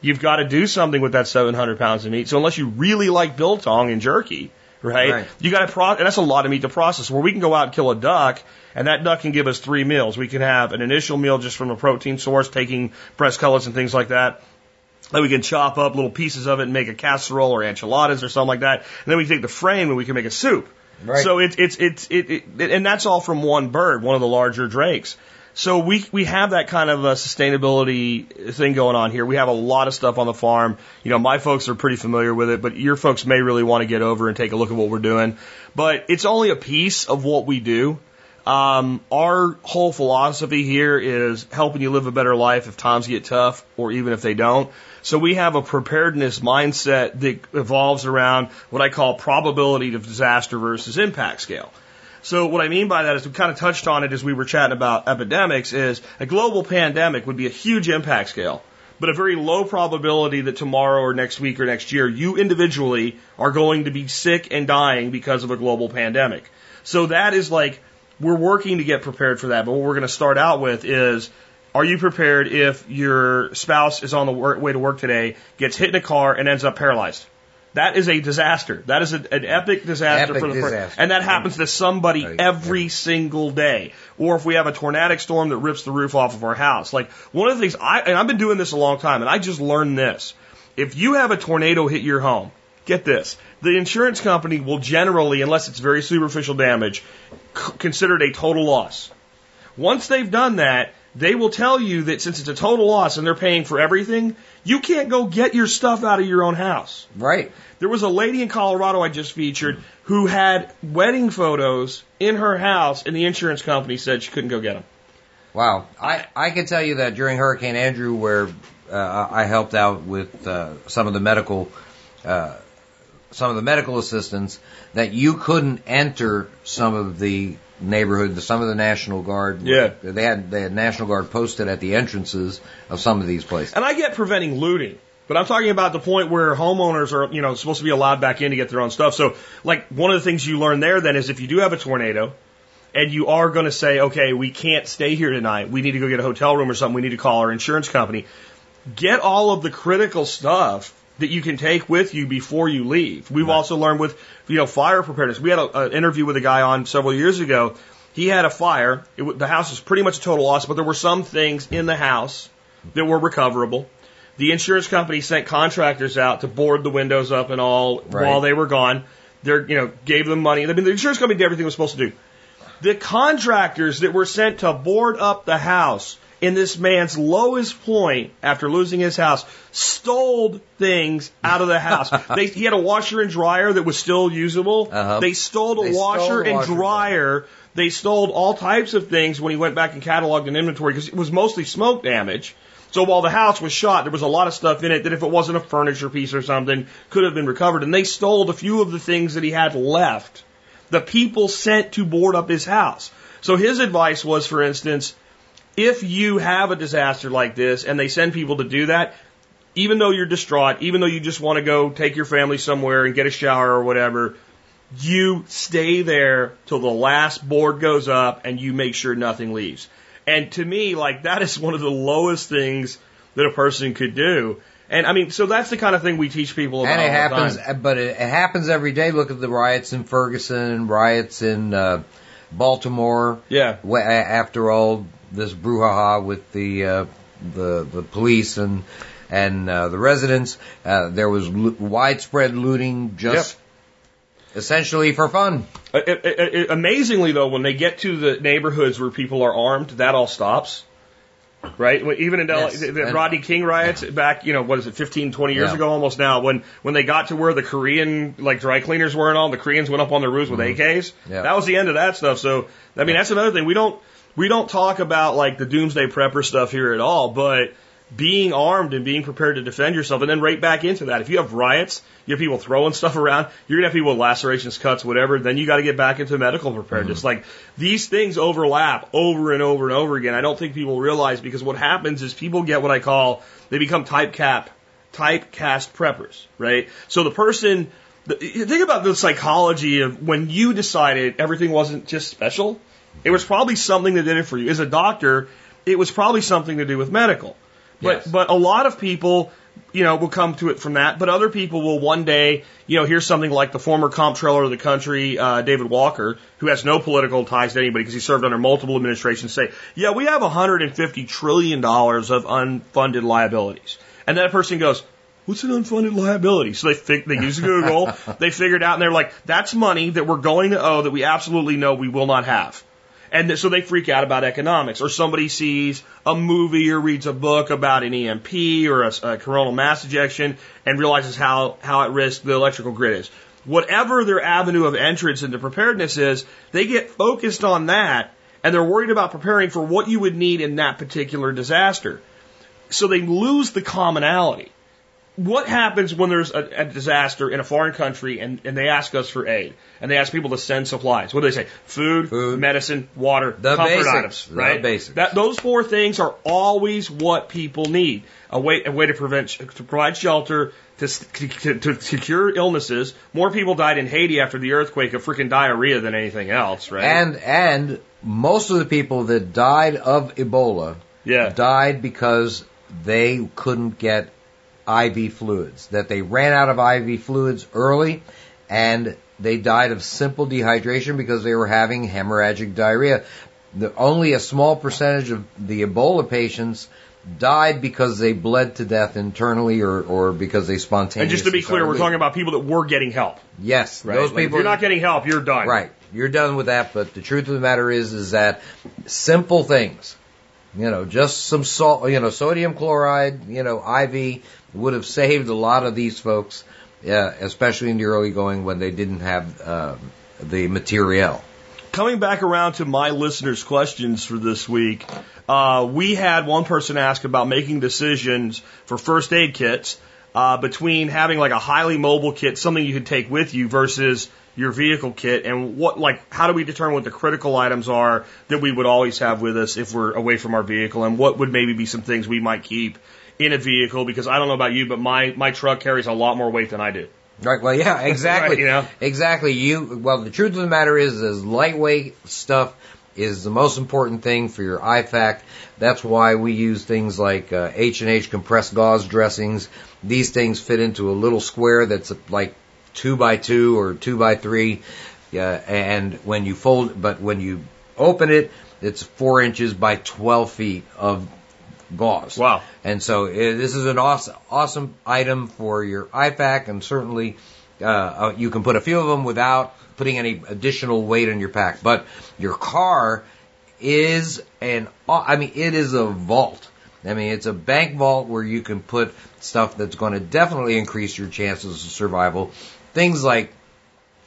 You've got to do something with that 700 pounds of meat. So unless you really like biltong and jerky, right? Right. You got to pro, and that's a lot of meat to process. Where we can go out and kill a duck, and that duck can give us three meals. We can have an initial meal just from a protein source, taking breast cullets and things like that. Then we can chop up little pieces of it and make a casserole or enchiladas or something like that. And then we take the frame and we can make a soup. Right. So it's it's it's it, it and that's all from one bird, one of the larger drakes. So we we have that kind of a sustainability thing going on here. We have a lot of stuff on the farm. You know, my folks are pretty familiar with it, but your folks may really want to get over and take a look at what we're doing. But it's only a piece of what we do. Um, our whole philosophy here is helping you live a better life if times get tough or even if they don't. So we have a preparedness mindset that evolves around what I call probability of disaster versus impact scale. So what I mean by that is we kind of touched on it as we were chatting about epidemics is a global pandemic would be a huge impact scale. but a very low probability that tomorrow or next week or next year you individually are going to be sick and dying because of a global pandemic. So that is like, we're working to get prepared for that. But what we're going to start out with is, are you prepared if your spouse is on the way to work today, gets hit in a car and ends up paralyzed? That is a disaster. That is a, an epic disaster Epic for the person. disaster. And that happens to somebody oh, Right. every single day. Or if we have a tornadic storm that rips the roof off of our house. Like one of the things I, and I've been doing this a long time and I just learned this. If you have a tornado hit your home, get this. The insurance company will generally, unless it's very superficial damage, c- consider it a total loss. Once they've done that, they will tell you that since it's a total loss and they're paying for everything, you can't go get your stuff out of your own house. Right. There was a lady in Colorado I just featured who had wedding photos in her house, and the insurance company said she couldn't go get them. Wow. I, I can tell you that during Hurricane Andrew, where uh, I helped out with uh, some of the medical, uh, some of the medical assistance, that you couldn't enter some of the neighborhood, some of the National Guard. Yeah. They had they had National Guard posted at the entrances of some of these places. And I get preventing looting, but I'm talking about the point where homeowners are, you know, supposed to be allowed back in to get their own stuff. So, like, one of the things you learn there then is if you do have a tornado, and you are going to say, okay, we can't stay here tonight. We need to go get a hotel room or something. We need to call our insurance company. Get all of the critical stuff that you can take with you before you leave. We've also learned with, you know, fire preparedness. We had an interview with a guy on several years ago. He had a fire. It, the house was pretty much a total loss, but there were some things in the house that were recoverable. The insurance company sent contractors out to board the windows up and all Right. while they were gone. They're, you know, gave them money. I mean, the insurance company did everything it was supposed to do. The contractors that were sent to board up the house in this man's lowest point after losing his house stole things out of the house. they, he had a washer and dryer that was still usable. Uh-huh. They stole a They washer the and washer and dryer. They stole all types of things when he went back and cataloged an inventory because it was mostly smoke damage. So while the house was shot, there was a lot of stuff in it that if it wasn't a furniture piece or something, could have been recovered. And they stole a few of the things that he had left the people sent to board up his house. So his advice was, for instance, if you have a disaster like this and they send people to do that, even though you're distraught, even though you just want to go take your family somewhere and get a shower or whatever, you stay there till the last board goes up and you make sure nothing leaves. And to me, like that is one of the lowest things that a person could do. And I mean, so that's the kind of thing we teach people about. And it all the happens, time. but it, happens every day. Look at the riots in Ferguson, riots in uh, Baltimore. Yeah. After all this brouhaha with the uh, the the police and and uh, the residents, uh, there was lo- widespread looting just essentially for fun. Uh, it- it- it- amazingly, though, when they get to the neighborhoods where people are armed, that all stops. Right? When- Even in Yes. the, the Rodney King riots back, you know, what is it, 15, 20 years Yeah. ago almost now, when, when they got to where the Korean, like, dry cleaners were and all, the Koreans went up on their roofs with AKs. Mm-hmm. Yeah. That was the end of that stuff. So, I mean, that's another thing. We don't, we don't talk about, like, the doomsday prepper stuff here at all, but being armed and being prepared to defend yourself and then right back into that. If you have riots, you have people throwing stuff around, you're gonna have people with lacerations, cuts, whatever, then you gotta get back into medical preparedness. Mm-hmm. Like these things overlap over and over and over again. I don't think people realize because what happens is people get what I call they become type cap typecast preppers, right? So the person the, think about the psychology of when you decided everything wasn't just special. It was probably something that did it for you. As a doctor, it was probably something to do with medical. But Yes. but a lot of people, you know, will come to it from that. But other people will one day, you know, hear something like the former comptroller of the country, uh, David Walker, who has no political ties to anybody because he served under multiple administrations, say, "Yeah, we have 150 trillion dollars of unfunded liabilities," and that person goes. What's an unfunded liability? So they fig- they use Google, they figured out, and they're like, "That's money that we're going to owe that we absolutely know we will not have." And so they freak out about economics. Or somebody sees a movie or reads a book about an EMP or a, a coronal mass ejection and realizes how, how at risk the electrical grid is. Whatever their avenue of entrance into preparedness is, they get focused on that and they're worried about preparing for what you would need in that particular disaster. So they lose the commonality. What happens when there's a, a disaster in a foreign country and, and they ask us for aid and they ask people to send supplies? What do they say? Food, Food. medicine, water, The comfort basics. items, The right? basics. That those four things are always what people need. A way a way to prevent to provide shelter. To, to, to, to cure illnesses, more people died in Haiti after the earthquake of freaking diarrhea than anything else, right? And and most of the people that died of Ebola yeah, died because they couldn't get IV fluids. That they ran out of IV fluids early, and they died of simple dehydration because they were having hemorrhagic diarrhea. The, only a small percentage of the Ebola patients died because they bled to death internally or, or because they spontaneously. and just to be clear, we're talking about people that were getting help. yes, Right? those Like, if people. you're not getting help, you're done. Right. You're done with that, but the truth of the matter is, is that simple things, you know, just some salt, you know, sodium chloride, you know, IV would have saved a lot of these folks, uh, especially in the early going when they didn't have um, the materiel. Coming back around to my listeners' questions for this week, uh, we had one person ask about making decisions for first aid kits uh, between having like a highly mobile kit, something you could take with you, versus your vehicle kit, and what like how do we determine what the critical items are that we would always have with us if we're away from our vehicle, and what would maybe be some things we might keep in a vehicle? Because I don't know about you, but my my truck carries a lot more weight than I do. Right. Well, yeah, exactly. Right, you know? Exactly. You. Well, the truth of the matter is, is lightweight stuff is the most important thing for your IFAK. That's why we use things like uh, H and H compressed gauze dressings. These things fit into a little square that's like two by two or two by three. Yeah, and when you fold, but when you open it, it's four inches by twelve feet of gauze. Wow. And so uh, this is an awesome, awesome item for your IFAK, and certainly uh, uh, you can put a few of them without putting any additional weight on your pack. But your car is an, I mean, it is a vault. I mean, it's a bank vault where you can put stuff that's going to definitely increase your chances of survival. Things like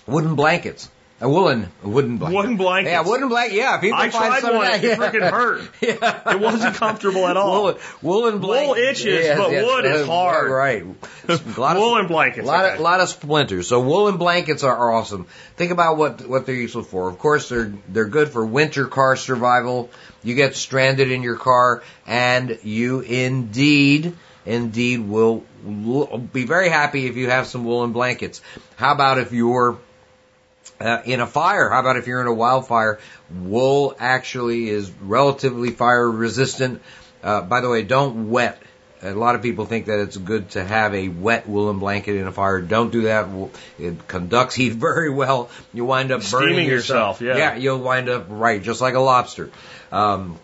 wooden blankets. A woolen, a wooden blanket. Wooden blanket. Yeah, wooden blanket. Yeah, people I find tried one; that. it Yeah. freaking hurt. Yeah. It wasn't comfortable at all. Woolen, woolen blanket. Wool itches, but wood is uh, hard. Right. A lot of- Woolen blankets, A lot, okay. of, lot of splinters. So woolen blankets are, are awesome. Think about what what they're useful for. Of course, they're they're good for winter car survival. You get stranded in your car, and you indeed. Indeed, will be very happy if you have some woolen blankets. How about if you're uh, in a fire. How about if you're in a wildfire? Wool actually is relatively fire resistant. Uh, by the way, don't wet. A lot of people think that it's good to have a wet woolen blanket in a fire. Don't do that. It conducts heat very well. You wind up burning Steaming yourself, yeah. Yeah, you'll wind up right, just like a lobster. Um,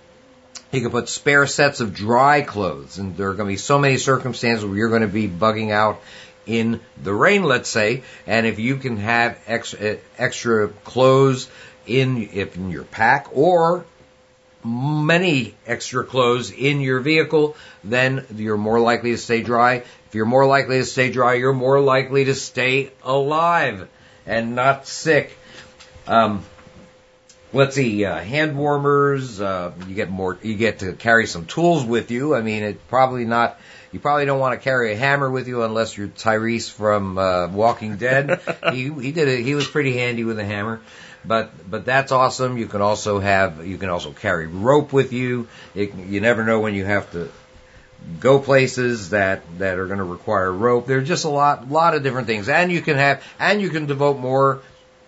you can put spare sets of dry clothes, and there are going to be so many circumstances where you're going to be bugging out in the rain, let's say, and if you can have extra, extra clothes in if in your pack or many extra clothes in your vehicle, then you're more likely to stay dry. If you're more likely to stay dry, you're more likely to stay alive and not sick. Um, let's see, uh, hand warmers. Uh, you get more. You get to carry some tools with you. I mean, it probably not. You probably don't want to carry a hammer with you unless you're Tyreese from uh, Walking Dead. he he did it. He was pretty handy with a hammer. But but that's awesome. You can also have you can also carry rope with you. It, you never know when you have to go places that that are going to require rope. There's just a lot lot of different things, and you can have and you can devote more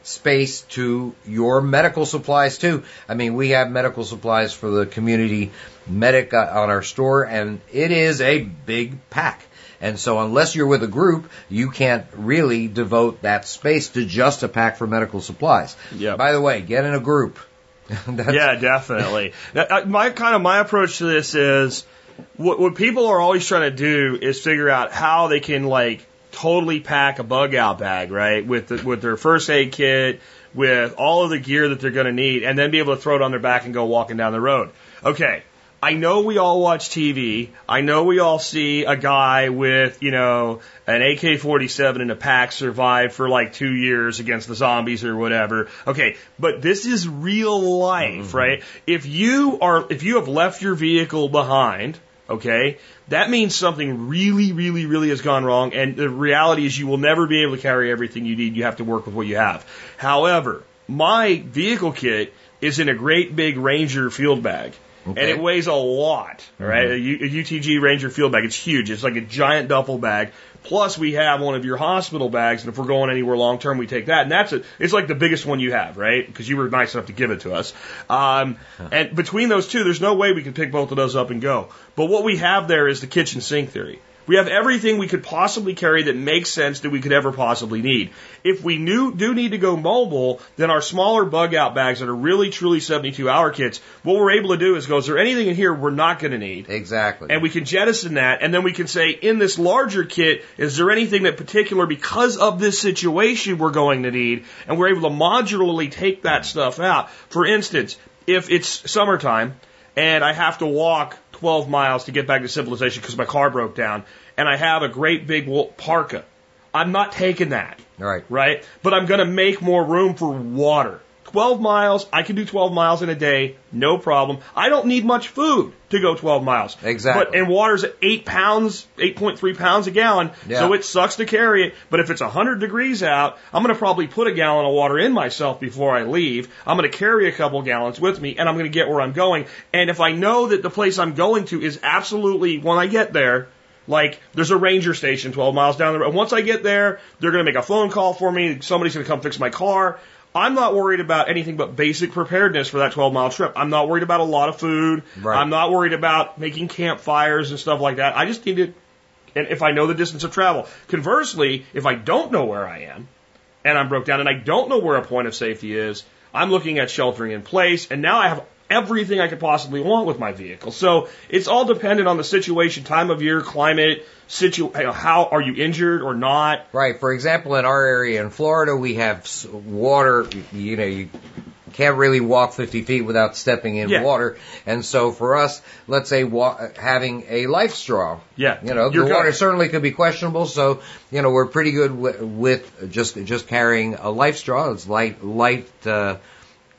space to your medical supplies too. I mean, we have medical supplies for the community medic uh, on our store, and it is a big pack. And so, unless you're with a group, you can't really devote that space to just a pack for medical supplies. Yep. By the way, get in a group. Yeah, definitely. Uh, My kind of my approach to this is what, what people are always trying to do is figure out how they can like totally pack a bug out bag, right? With the, with their first aid kit, with all of the gear that they're going to need, and then be able to throw it on their back and go walking down the road. Okay. I know we all watch TV. I know we all see a guy with, you know, an AK-47 in a pack survive for like two years against the zombies or whatever. Okay, but this is real life, mm-hmm. right? If you are, if you have left your vehicle behind Okay? That means something really, really, really has gone wrong. And the reality is you will never be able to carry everything you need. You have to work with what you have. However, my vehicle kit is in a great big Ranger field bag. Okay. And it weighs a lot, right? Mm-hmm. A, U- a UTG Ranger field bag. It's huge. It's like a giant duffel bag. Plus, we have one of your hospital bags, and if we're going anywhere long term, we take that. And that's it. it's like the biggest one you have, right? Because you were nice enough to give it to us. Um, and between those two, there's no way we can pick both of those up and go. But what we have there is the kitchen sink theory. We have everything we could possibly carry that makes sense that we could ever possibly need. If we knew, do need to go mobile, then our smaller bug out bags that are really truly 72 hour kits, what we're able to do is go, is there anything in here we're not going to need? Exactly. And we can jettison that, and then we can say, in this larger kit, is there anything that particular, because of this situation, we're going to need? And we're able to modularly take that stuff out. For instance, if it's summertime, and I have to walk 12 miles to get back to civilization because my car broke down, and I have a great big wool parka, I'm not taking that All right. right? But I'm going to make more room for water. 12 miles, I can do 12 miles in a day, no problem. I don't need much food to go 12 miles. Exactly. But, and water's at 8 pounds, 8.3 pounds a gallon, Yeah. so it sucks to carry it. But if it's 100 degrees out, I'm going to probably put a gallon of water in myself before I leave. I'm going to carry a couple gallons with me, and I'm going to get where I'm going. And if I know that the place I'm going to is absolutely, when I get there, like, there's a ranger station 12 miles down the road. Once I get there, they're going to make a phone call for me. Somebody's going to come fix my car. I'm not worried about anything but basic preparedness for that 12 mile trip. I'm not worried about a lot of food. Right. I'm not worried about making campfires and stuff like that. I just need to, and if I know the distance of travel. Conversely, if I don't know where I am and I'm broke down and I don't know where a point of safety is, I'm looking at sheltering in place and now I have everything I could possibly want with my vehicle. So it's all dependent on the situation, time of year, climate, situ, how are you injured or not? Right. For example, in our area in Florida, we have s- water. You know, you can't really walk 50 feet without stepping in Yeah. water. And so for us, let's say wa- having a LifeStraw. Yeah. You know, You're the water certainly could be questionable. So, you know, we're pretty good wi- with just, just carrying a LifeStraw. It's light, light, uh,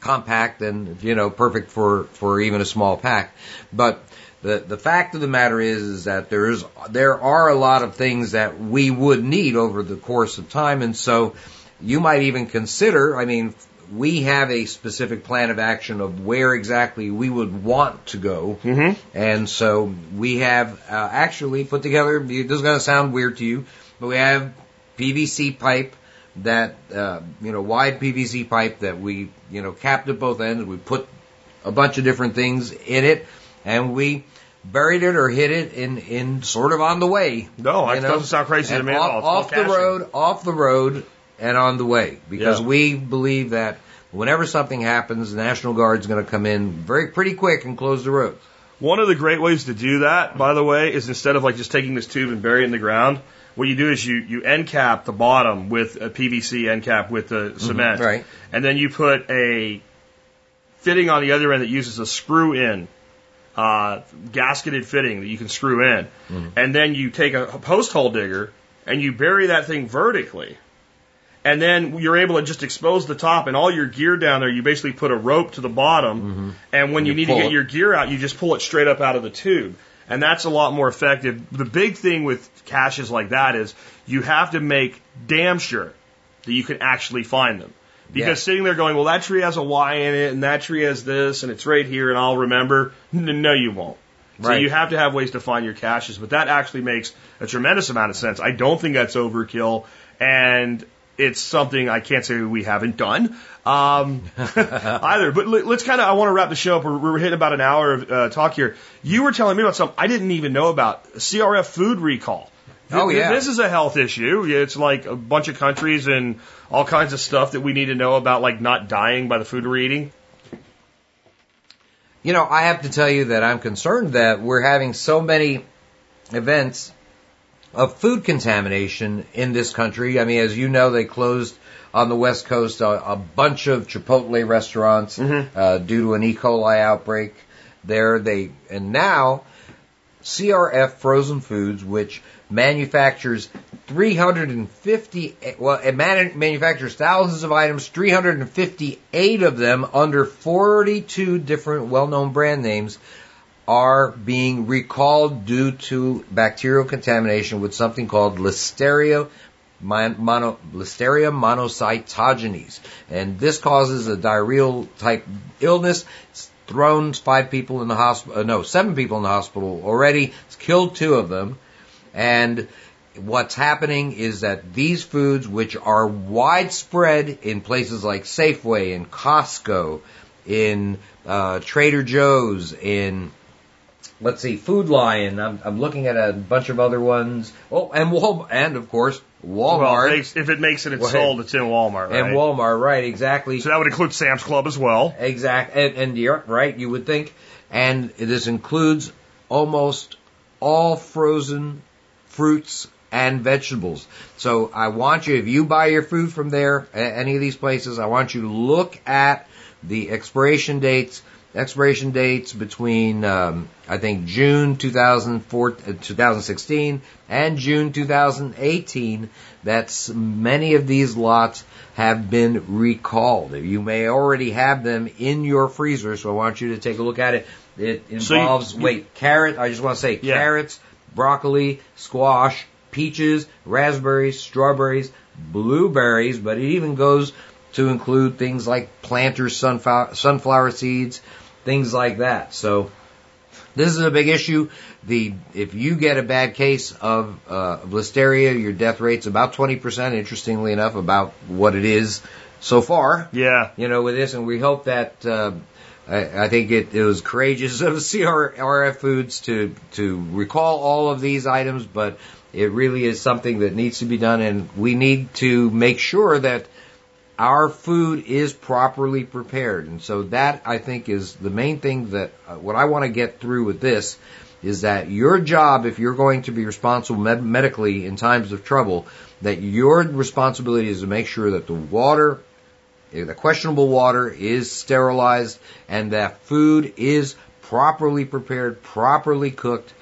compact and, you know, perfect for, for even a small pack. But the, the fact of the matter is, is that there's, there are a lot of things that we would need over the course of time. And so you might even consider, I mean, we have a specific plan of action of where exactly we would want to go. Mm-hmm. And so we have uh, actually put together, this is going to sound weird to you, but we have PVC pipe that, uh, you know, wide PVC pipe that we, you know, capped at both ends. We put a bunch of different things in it and we buried it or hid it in, in sort of on the way. No, that know? doesn't sound crazy to And me at off, all. It's off the road, off the road and on the way because Yeah. we believe that whenever something happens, the National Guard's going to come in very pretty quick and close the road. One of the great ways to do that, by the way, is instead of like just taking this tube and burying it in the ground, what you do is you, you end cap the bottom with a PVC end cap with the mm-hmm. cement. right. And then you put a fitting on the other end that uses a screw in, uh, gasketed fitting that you can screw in. Mm-hmm. And then you take a, a post hole digger and you bury that thing vertically. And then you're able to just expose the top and all your gear down there. You basically put a rope to the bottom. Mm-hmm. And when you, You need to get it. your gear out, you just pull it straight up out of the tube. And that's a lot more effective. The big thing with caches like that is you have to make damn sure that you can actually find them. Because Yeah. sitting there going, well, that tree has a Y in it, and that tree has this, and it's right here, and I'll remember. No, you won't. So you have to have ways to find your caches, but that actually makes a tremendous amount of sense. I don't think that's overkill, and it's something I can't say we haven't done um, either. But let- let's kind of, I want to wrap the show up. We're, we're hitting about an hour of uh, talk here. You were telling me about something I didn't even know about CRF food recall. Th- Oh, yeah. This is a health issue. It's like a bunch of countries and all kinds of stuff that we need to know about, like not dying by the food we're eating. You know, I have to tell you that I'm concerned that we're having so many events of food contamination in this country. I mean, as you know, they closed on the West Coast a, a bunch of Chipotle restaurants uh, due to an E. coli outbreak there. They and now CRF Frozen Foods, which manufactures 350, well, it man- manufactures thousands of items, 358 of them under 42 different well-known brand names, are being recalled due to bacterial contamination with something called Listeria mono, Listeria monocytogenes. And this causes a diarrheal type illness. It's thrown five people in the hospital, uh, no, seven people in the hospital already. It's killed two of them. And what's happening is that these foods, which are widespread in places like Safeway and Costco, in uh, Trader Joe's, in let's see, Food Lion. I'm, I'm looking at a bunch of other ones. Oh, and Walmart, and of course Walmart. Well, if, it makes, if it makes it, it's Well, sold. It's in Walmart, right? and Walmart, right? Exactly. So that would include Sam's Club as well. Exact, and, and you're right. You would think, and this includes almost all frozen fruits and vegetables. So I want you, if you buy your food from there, any of these places, I want you to look at the expiration dates. Expiration dates between, um, I think, June 2004, uh, 2016 and June 2018. That's many of these lots have been recalled. You may already have them in your freezer, so I want you to take a look at it. It So you- involves, you- wait, carrot, I just want to say Yeah. carrots, broccoli, squash, peaches, raspberries, strawberries, blueberries, but it even goes to include things like planters, sunflower, sunflower seeds, things like that. So this is a big issue. The if you get a bad case of, uh, listeria, your death rate's about 20%. Interestingly enough, about what it is so far Yeah. you know, with this, and we hope that uh, I, I think it, it was courageous of CRF Foods to to recall all of these items, but it really is something that needs to be done, and we need to make sure that our food is properly prepared, and so that I think is the main thing that uh, what I want to get through with this is that your job, if you're going to be responsible med- medically in times of trouble, that your responsibility is to make sure that the water the questionable water is sterilized and that food is properly prepared, properly cooked.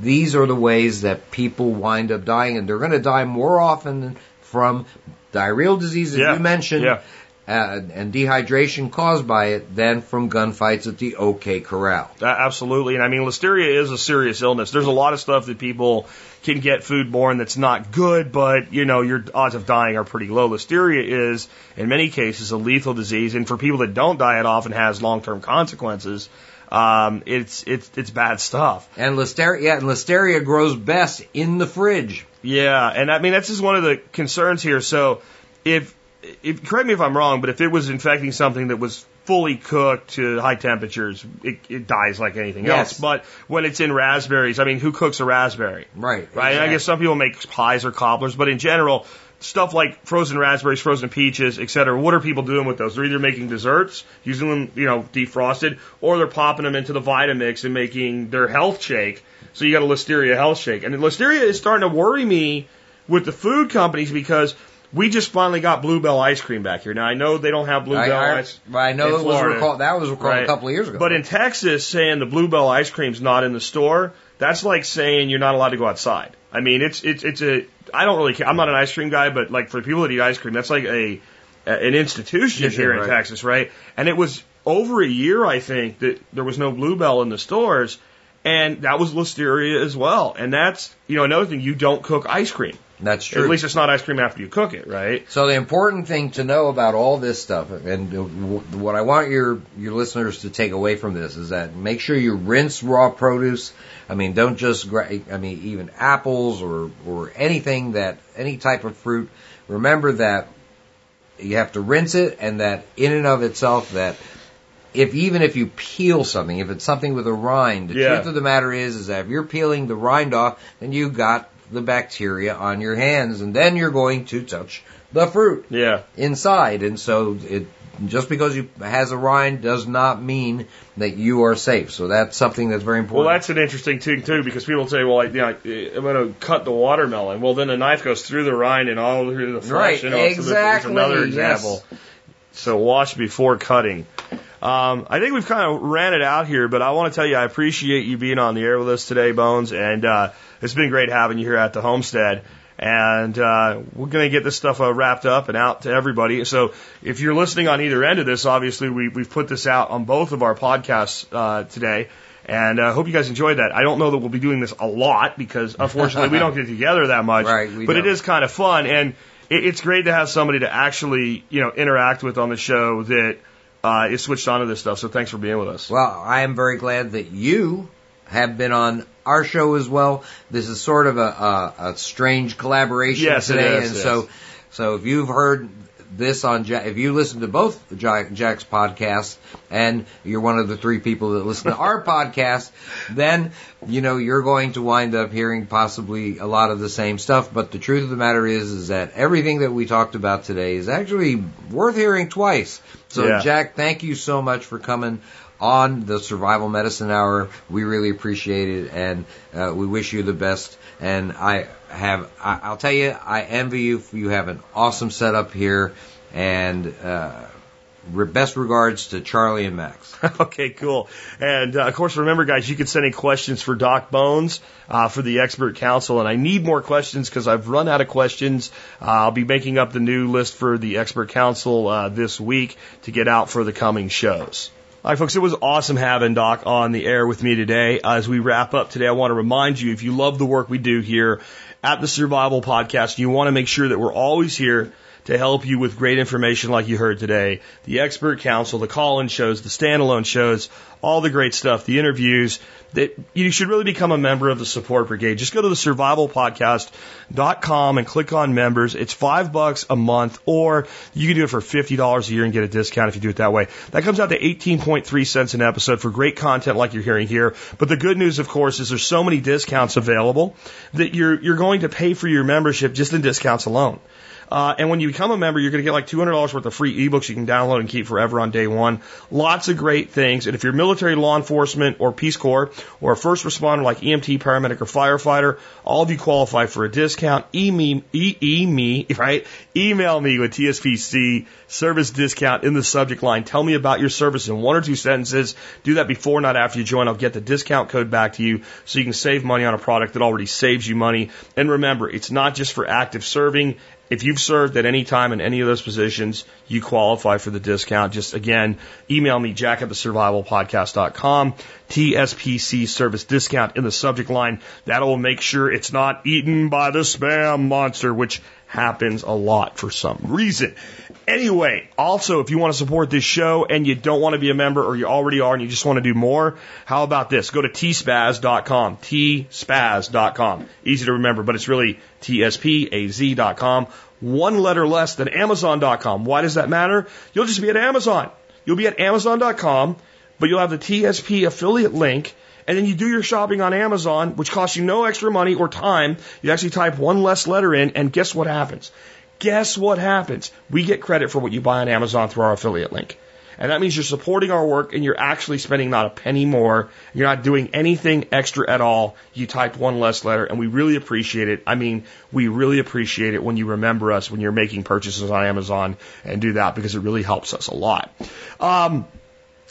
These are the ways that people wind up dying and they're going to die more often from diarrheal disease, as Yeah, you mentioned, yeah. uh, and dehydration caused by it than from gunfights at the OK Corral. A- Absolutely. And I mean, listeria is a serious illness. There's a lot of stuff that people can get foodborne that's not good, but, you know, your odds of dying are pretty low. Listeria is, in many cases, a lethal disease. And for people that don't die, it often has long-term consequences. Um, it's, it's, it's bad stuff. And listeria, yeah, and listeria grows best in the fridge. Yeah, and I mean that's just one of the concerns here. So, if, if correct me if I'm wrong, but if it was infecting something that was fully cooked to high temperatures, it, it dies like anything Yes. else. But when it's in raspberries, I mean, who cooks a raspberry? Right. Right. And I guess some people make pies or cobblers, but in general, stuff like frozen raspberries, frozen peaches, et cetera. What are people doing with those? They're either making desserts, using them, you know, defrosted, or they're popping them into the Vitamix and making their health shake. So you got a Listeria health shake. And Listeria is starting to worry me with the food companies because we just finally got Bluebell ice cream back here. Now I know they don't have Bluebell I, ice. I know in it was recalled, that was recalled Right. a couple of years ago. But in Texas, saying the Bluebell ice cream's not in the store, that's like saying you're not allowed to go outside. I mean, it's it's it's a. I don't really care. I'm not an ice cream guy, but like for people that eat ice cream, that's like a, a an institution Institution, here in. Texas, right? And it was over a year, I think, that there was no Bluebell in the stores, and that was Listeria as well. And that's you know another thing. You don't cook ice cream. that's true. At least it's not ice cream after you cook it, right? So the important thing to know about all this stuff, and what I want your your listeners to take away from this is that make sure you rinse raw produce. I mean, don't just gra- I mean even apples or or anything that any type of fruit. Remember that you have to rinse it, and that in and of itself that. If even if you peel something, if it's something with a rind, the Yeah. truth of the matter is, is that if you're peeling the rind off, then you got the bacteria on your hands, and then you're going to touch the fruit Yeah. inside. And so it just because you has a rind does not mean that you are safe. So that's something that's very important. Well, that's an interesting thing too, because people say, "Well, like, you know, I'm going to cut the watermelon." Well, then the knife goes through the rind and all through the flesh. Right, you know, so exactly, another yes. So wash before cutting. Um, I think we've kind of ran it out here, but I want to tell you I appreciate you being on the air with us today, Bones, and uh, it's been great having you here at the homestead. And uh, we're going to get this stuff uh, wrapped up and out to everybody. So if you're listening on either end of this, obviously we, we've put this out on both of our podcasts uh, today. And I uh, hope you guys enjoyed that. I don't know that we'll be doing this a lot because unfortunately we don't get together that much. Right, but don't. it is kind of fun and it, it's great to have somebody to actually, you know, interact with on the show that uh, is switched on to this stuff. So thanks for being with us. Well, I am very glad that you have been on our show as well. This is sort of a, a, a strange collaboration Yes, today, is, and yes. so so if you've heard this on Jack, if you listen to both Jack, Jack's podcasts and you're one of the three people that listen to our podcast, then you know you're going to wind up hearing possibly a lot of the same stuff. But the truth of the matter is, is that everything that we talked about today is actually worth hearing twice. So Yeah. Jack, thank you so much for coming on the Survival Medicine Hour. We really appreciate it, and uh, we wish you the best. And I have, I, I'll tell you, I envy you. You have an awesome setup here, and uh, best regards to Charlie and Max. Okay, cool. And uh, of course, remember, guys, you can send in questions for Doc Bones uh, for the expert council. And I need more questions because I've run out of questions. Uh, I'll be making up the new list for the expert council uh, this week to get out for the coming shows. All right, folks, it was awesome having Doc on the air with me today. As we wrap up today, I want to remind you if you love the work we do here at the Survival Podcast, you want to make sure that we're always here to help you with great information like you heard today. The expert council, the call-in shows, the standalone shows, all the great stuff, the interviews, that you should really become a member of the support brigade. Just go to the survivalpodcast.com and click on members. It's five bucks a month, or you can do it for $50 a year and get a discount if you do it that way. That comes out to 18.3 cents an episode for great content like you're hearing here. But the good news, of course, is there's so many discounts available that you're, you're going to pay for your membership just in discounts alone. Uh, and when you become a member, you're going to get like $200 worth of free ebooks you can download and keep forever on day one. Lots of great things. And if you're military, law enforcement, or Peace Corps, or a first responder like EMT, paramedic, or firefighter, all of you qualify for a discount. E-me, e-e me, right? Email me with TSPC service discount in the subject line. Tell me about your service in one or two sentences. Do that before, not after you join. I'll get the discount code back to you so you can save money on a product that already saves you money. And remember, it's not just for active serving. If you've served at any time in any of those positions, you qualify for the discount. Just again, email me, jack at the TSPC service discount in the subject line. That'll make sure it's not eaten by the spam monster, which happens a lot for some reason. Anyway, also, if you want to support this show and you don't want to be a member or you already are and you just want to do more, how about this? Go to tspaz.com, tspaz.com. Easy to remember, but it's really tspaz.com. One letter less than amazon.com. Why does that matter? You'll just be at Amazon. You'll be at amazon.com, but you'll have the TSP affiliate link and then you do your shopping on Amazon, which costs you no extra money or time. You actually type one less letter in, and guess what happens? Guess what happens? We get credit for what you buy on Amazon through our affiliate link. And that means you're supporting our work and you're actually spending not a penny more. You're not doing anything extra at all. You typed one less letter and we really appreciate it. I mean, we really appreciate it when you remember us when you're making purchases on Amazon and do that because it really helps us a lot. Um,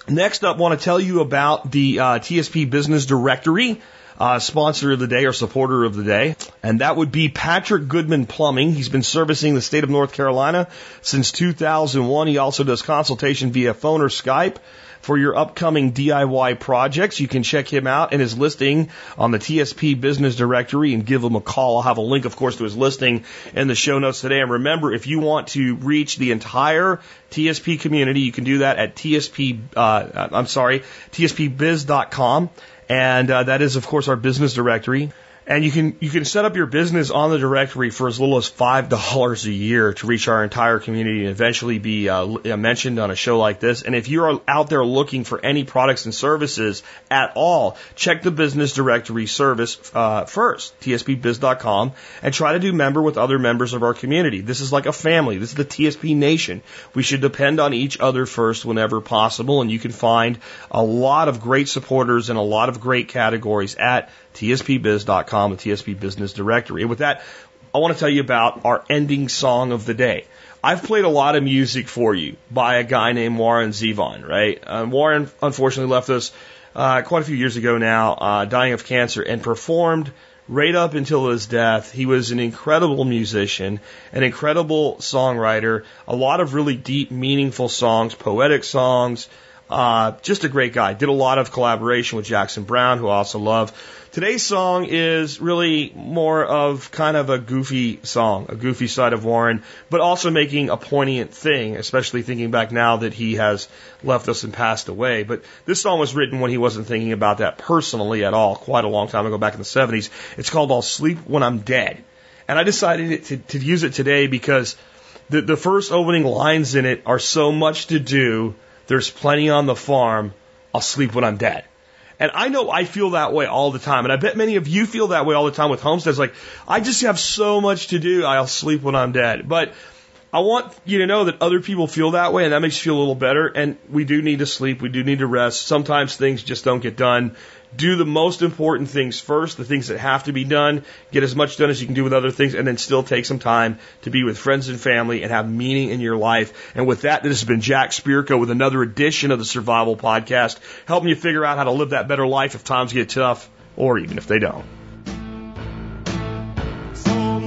Next up, want to tell you about the uh, TSP Business Directory. Uh, sponsor of the day or supporter of the day. And that would be Patrick Goodman Plumbing. He's been servicing the state of North Carolina since 2001. He also does consultation via phone or Skype for your upcoming DIY projects. You can check him out and his listing on the TSP Business Directory and give him a call. I'll have a link, of course, to his listing in the show notes today. And remember, if you want to reach the entire TSP community, you can do that at TSP, uh, I'm sorry, TSPBiz.com. And uh, that is, of course, our business directory. And you can you can set up your business on the directory for as little as five dollars a year to reach our entire community and eventually be uh, mentioned on a show like this. And if you're out there looking for any products and services at all, check the business directory service uh, first, tspbiz.com, and try to do member with other members of our community. This is like a family. This is the TSP nation. We should depend on each other first whenever possible, and you can find a lot of great supporters in a lot of great categories at tspbiz.com, the TSP Business Directory. And with that, I want to tell you about our ending song of the day. I've played a lot of music for you by a guy named Warren Zevon, right? Uh, Warren unfortunately left us uh, quite a few years ago now, uh, dying of cancer, and performed right up until his death. He was an incredible musician, an incredible songwriter, a lot of really deep, meaningful songs, poetic songs, Uh, just a great guy. Did a lot of collaboration with Jackson Browne, who I also love. Today's song is really more of kind of a goofy song, a goofy side of Warren, but also making a poignant thing, especially thinking back now that he has left us and passed away. But this song was written when he wasn't thinking about that personally at all, quite a long time ago, back in the 70s. It's called I'll Sleep When I'm Dead. And I decided to, to use it today because the, the first opening lines in it are so much to do. There's plenty on the farm. I'll sleep when I'm dead. And I know I feel that way all the time. And I bet many of you feel that way all the time with homesteads. Like, I just have so much to do. I'll sleep when I'm dead. But I want you to know that other people feel that way and that makes you feel a little better. And we do need to sleep. We do need to rest. Sometimes things just don't get done do the most important things first, the things that have to be done, get as much done as you can do with other things, and then still take some time to be with friends and family and have meaning in your life. And with that, this has been Jack Spirko with another edition of the Survival Podcast, helping you figure out how to live that better life if times get tough or even if they don't. So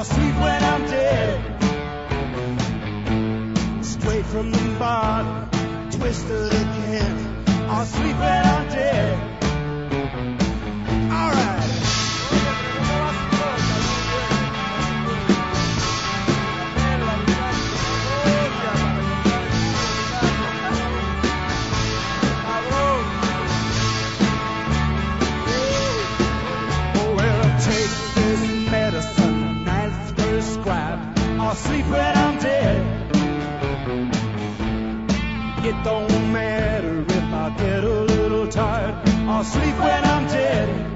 I'll sleep when I'm dead. Straight from the bottom, twisted again. I'll sleep when I'm I'll sleep when I'm dead. It don't matter if I get a little tired. I'll sleep when I'm dead.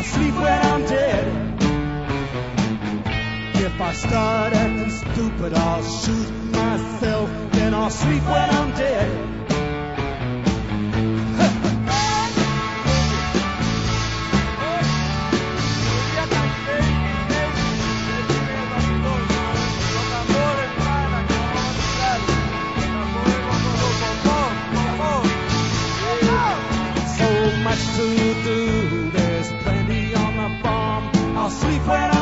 I'll sleep when I'm dead. If I start acting stupid, I'll shoot myself. Then I'll sleep when I'm dead. much to do sleep when I'm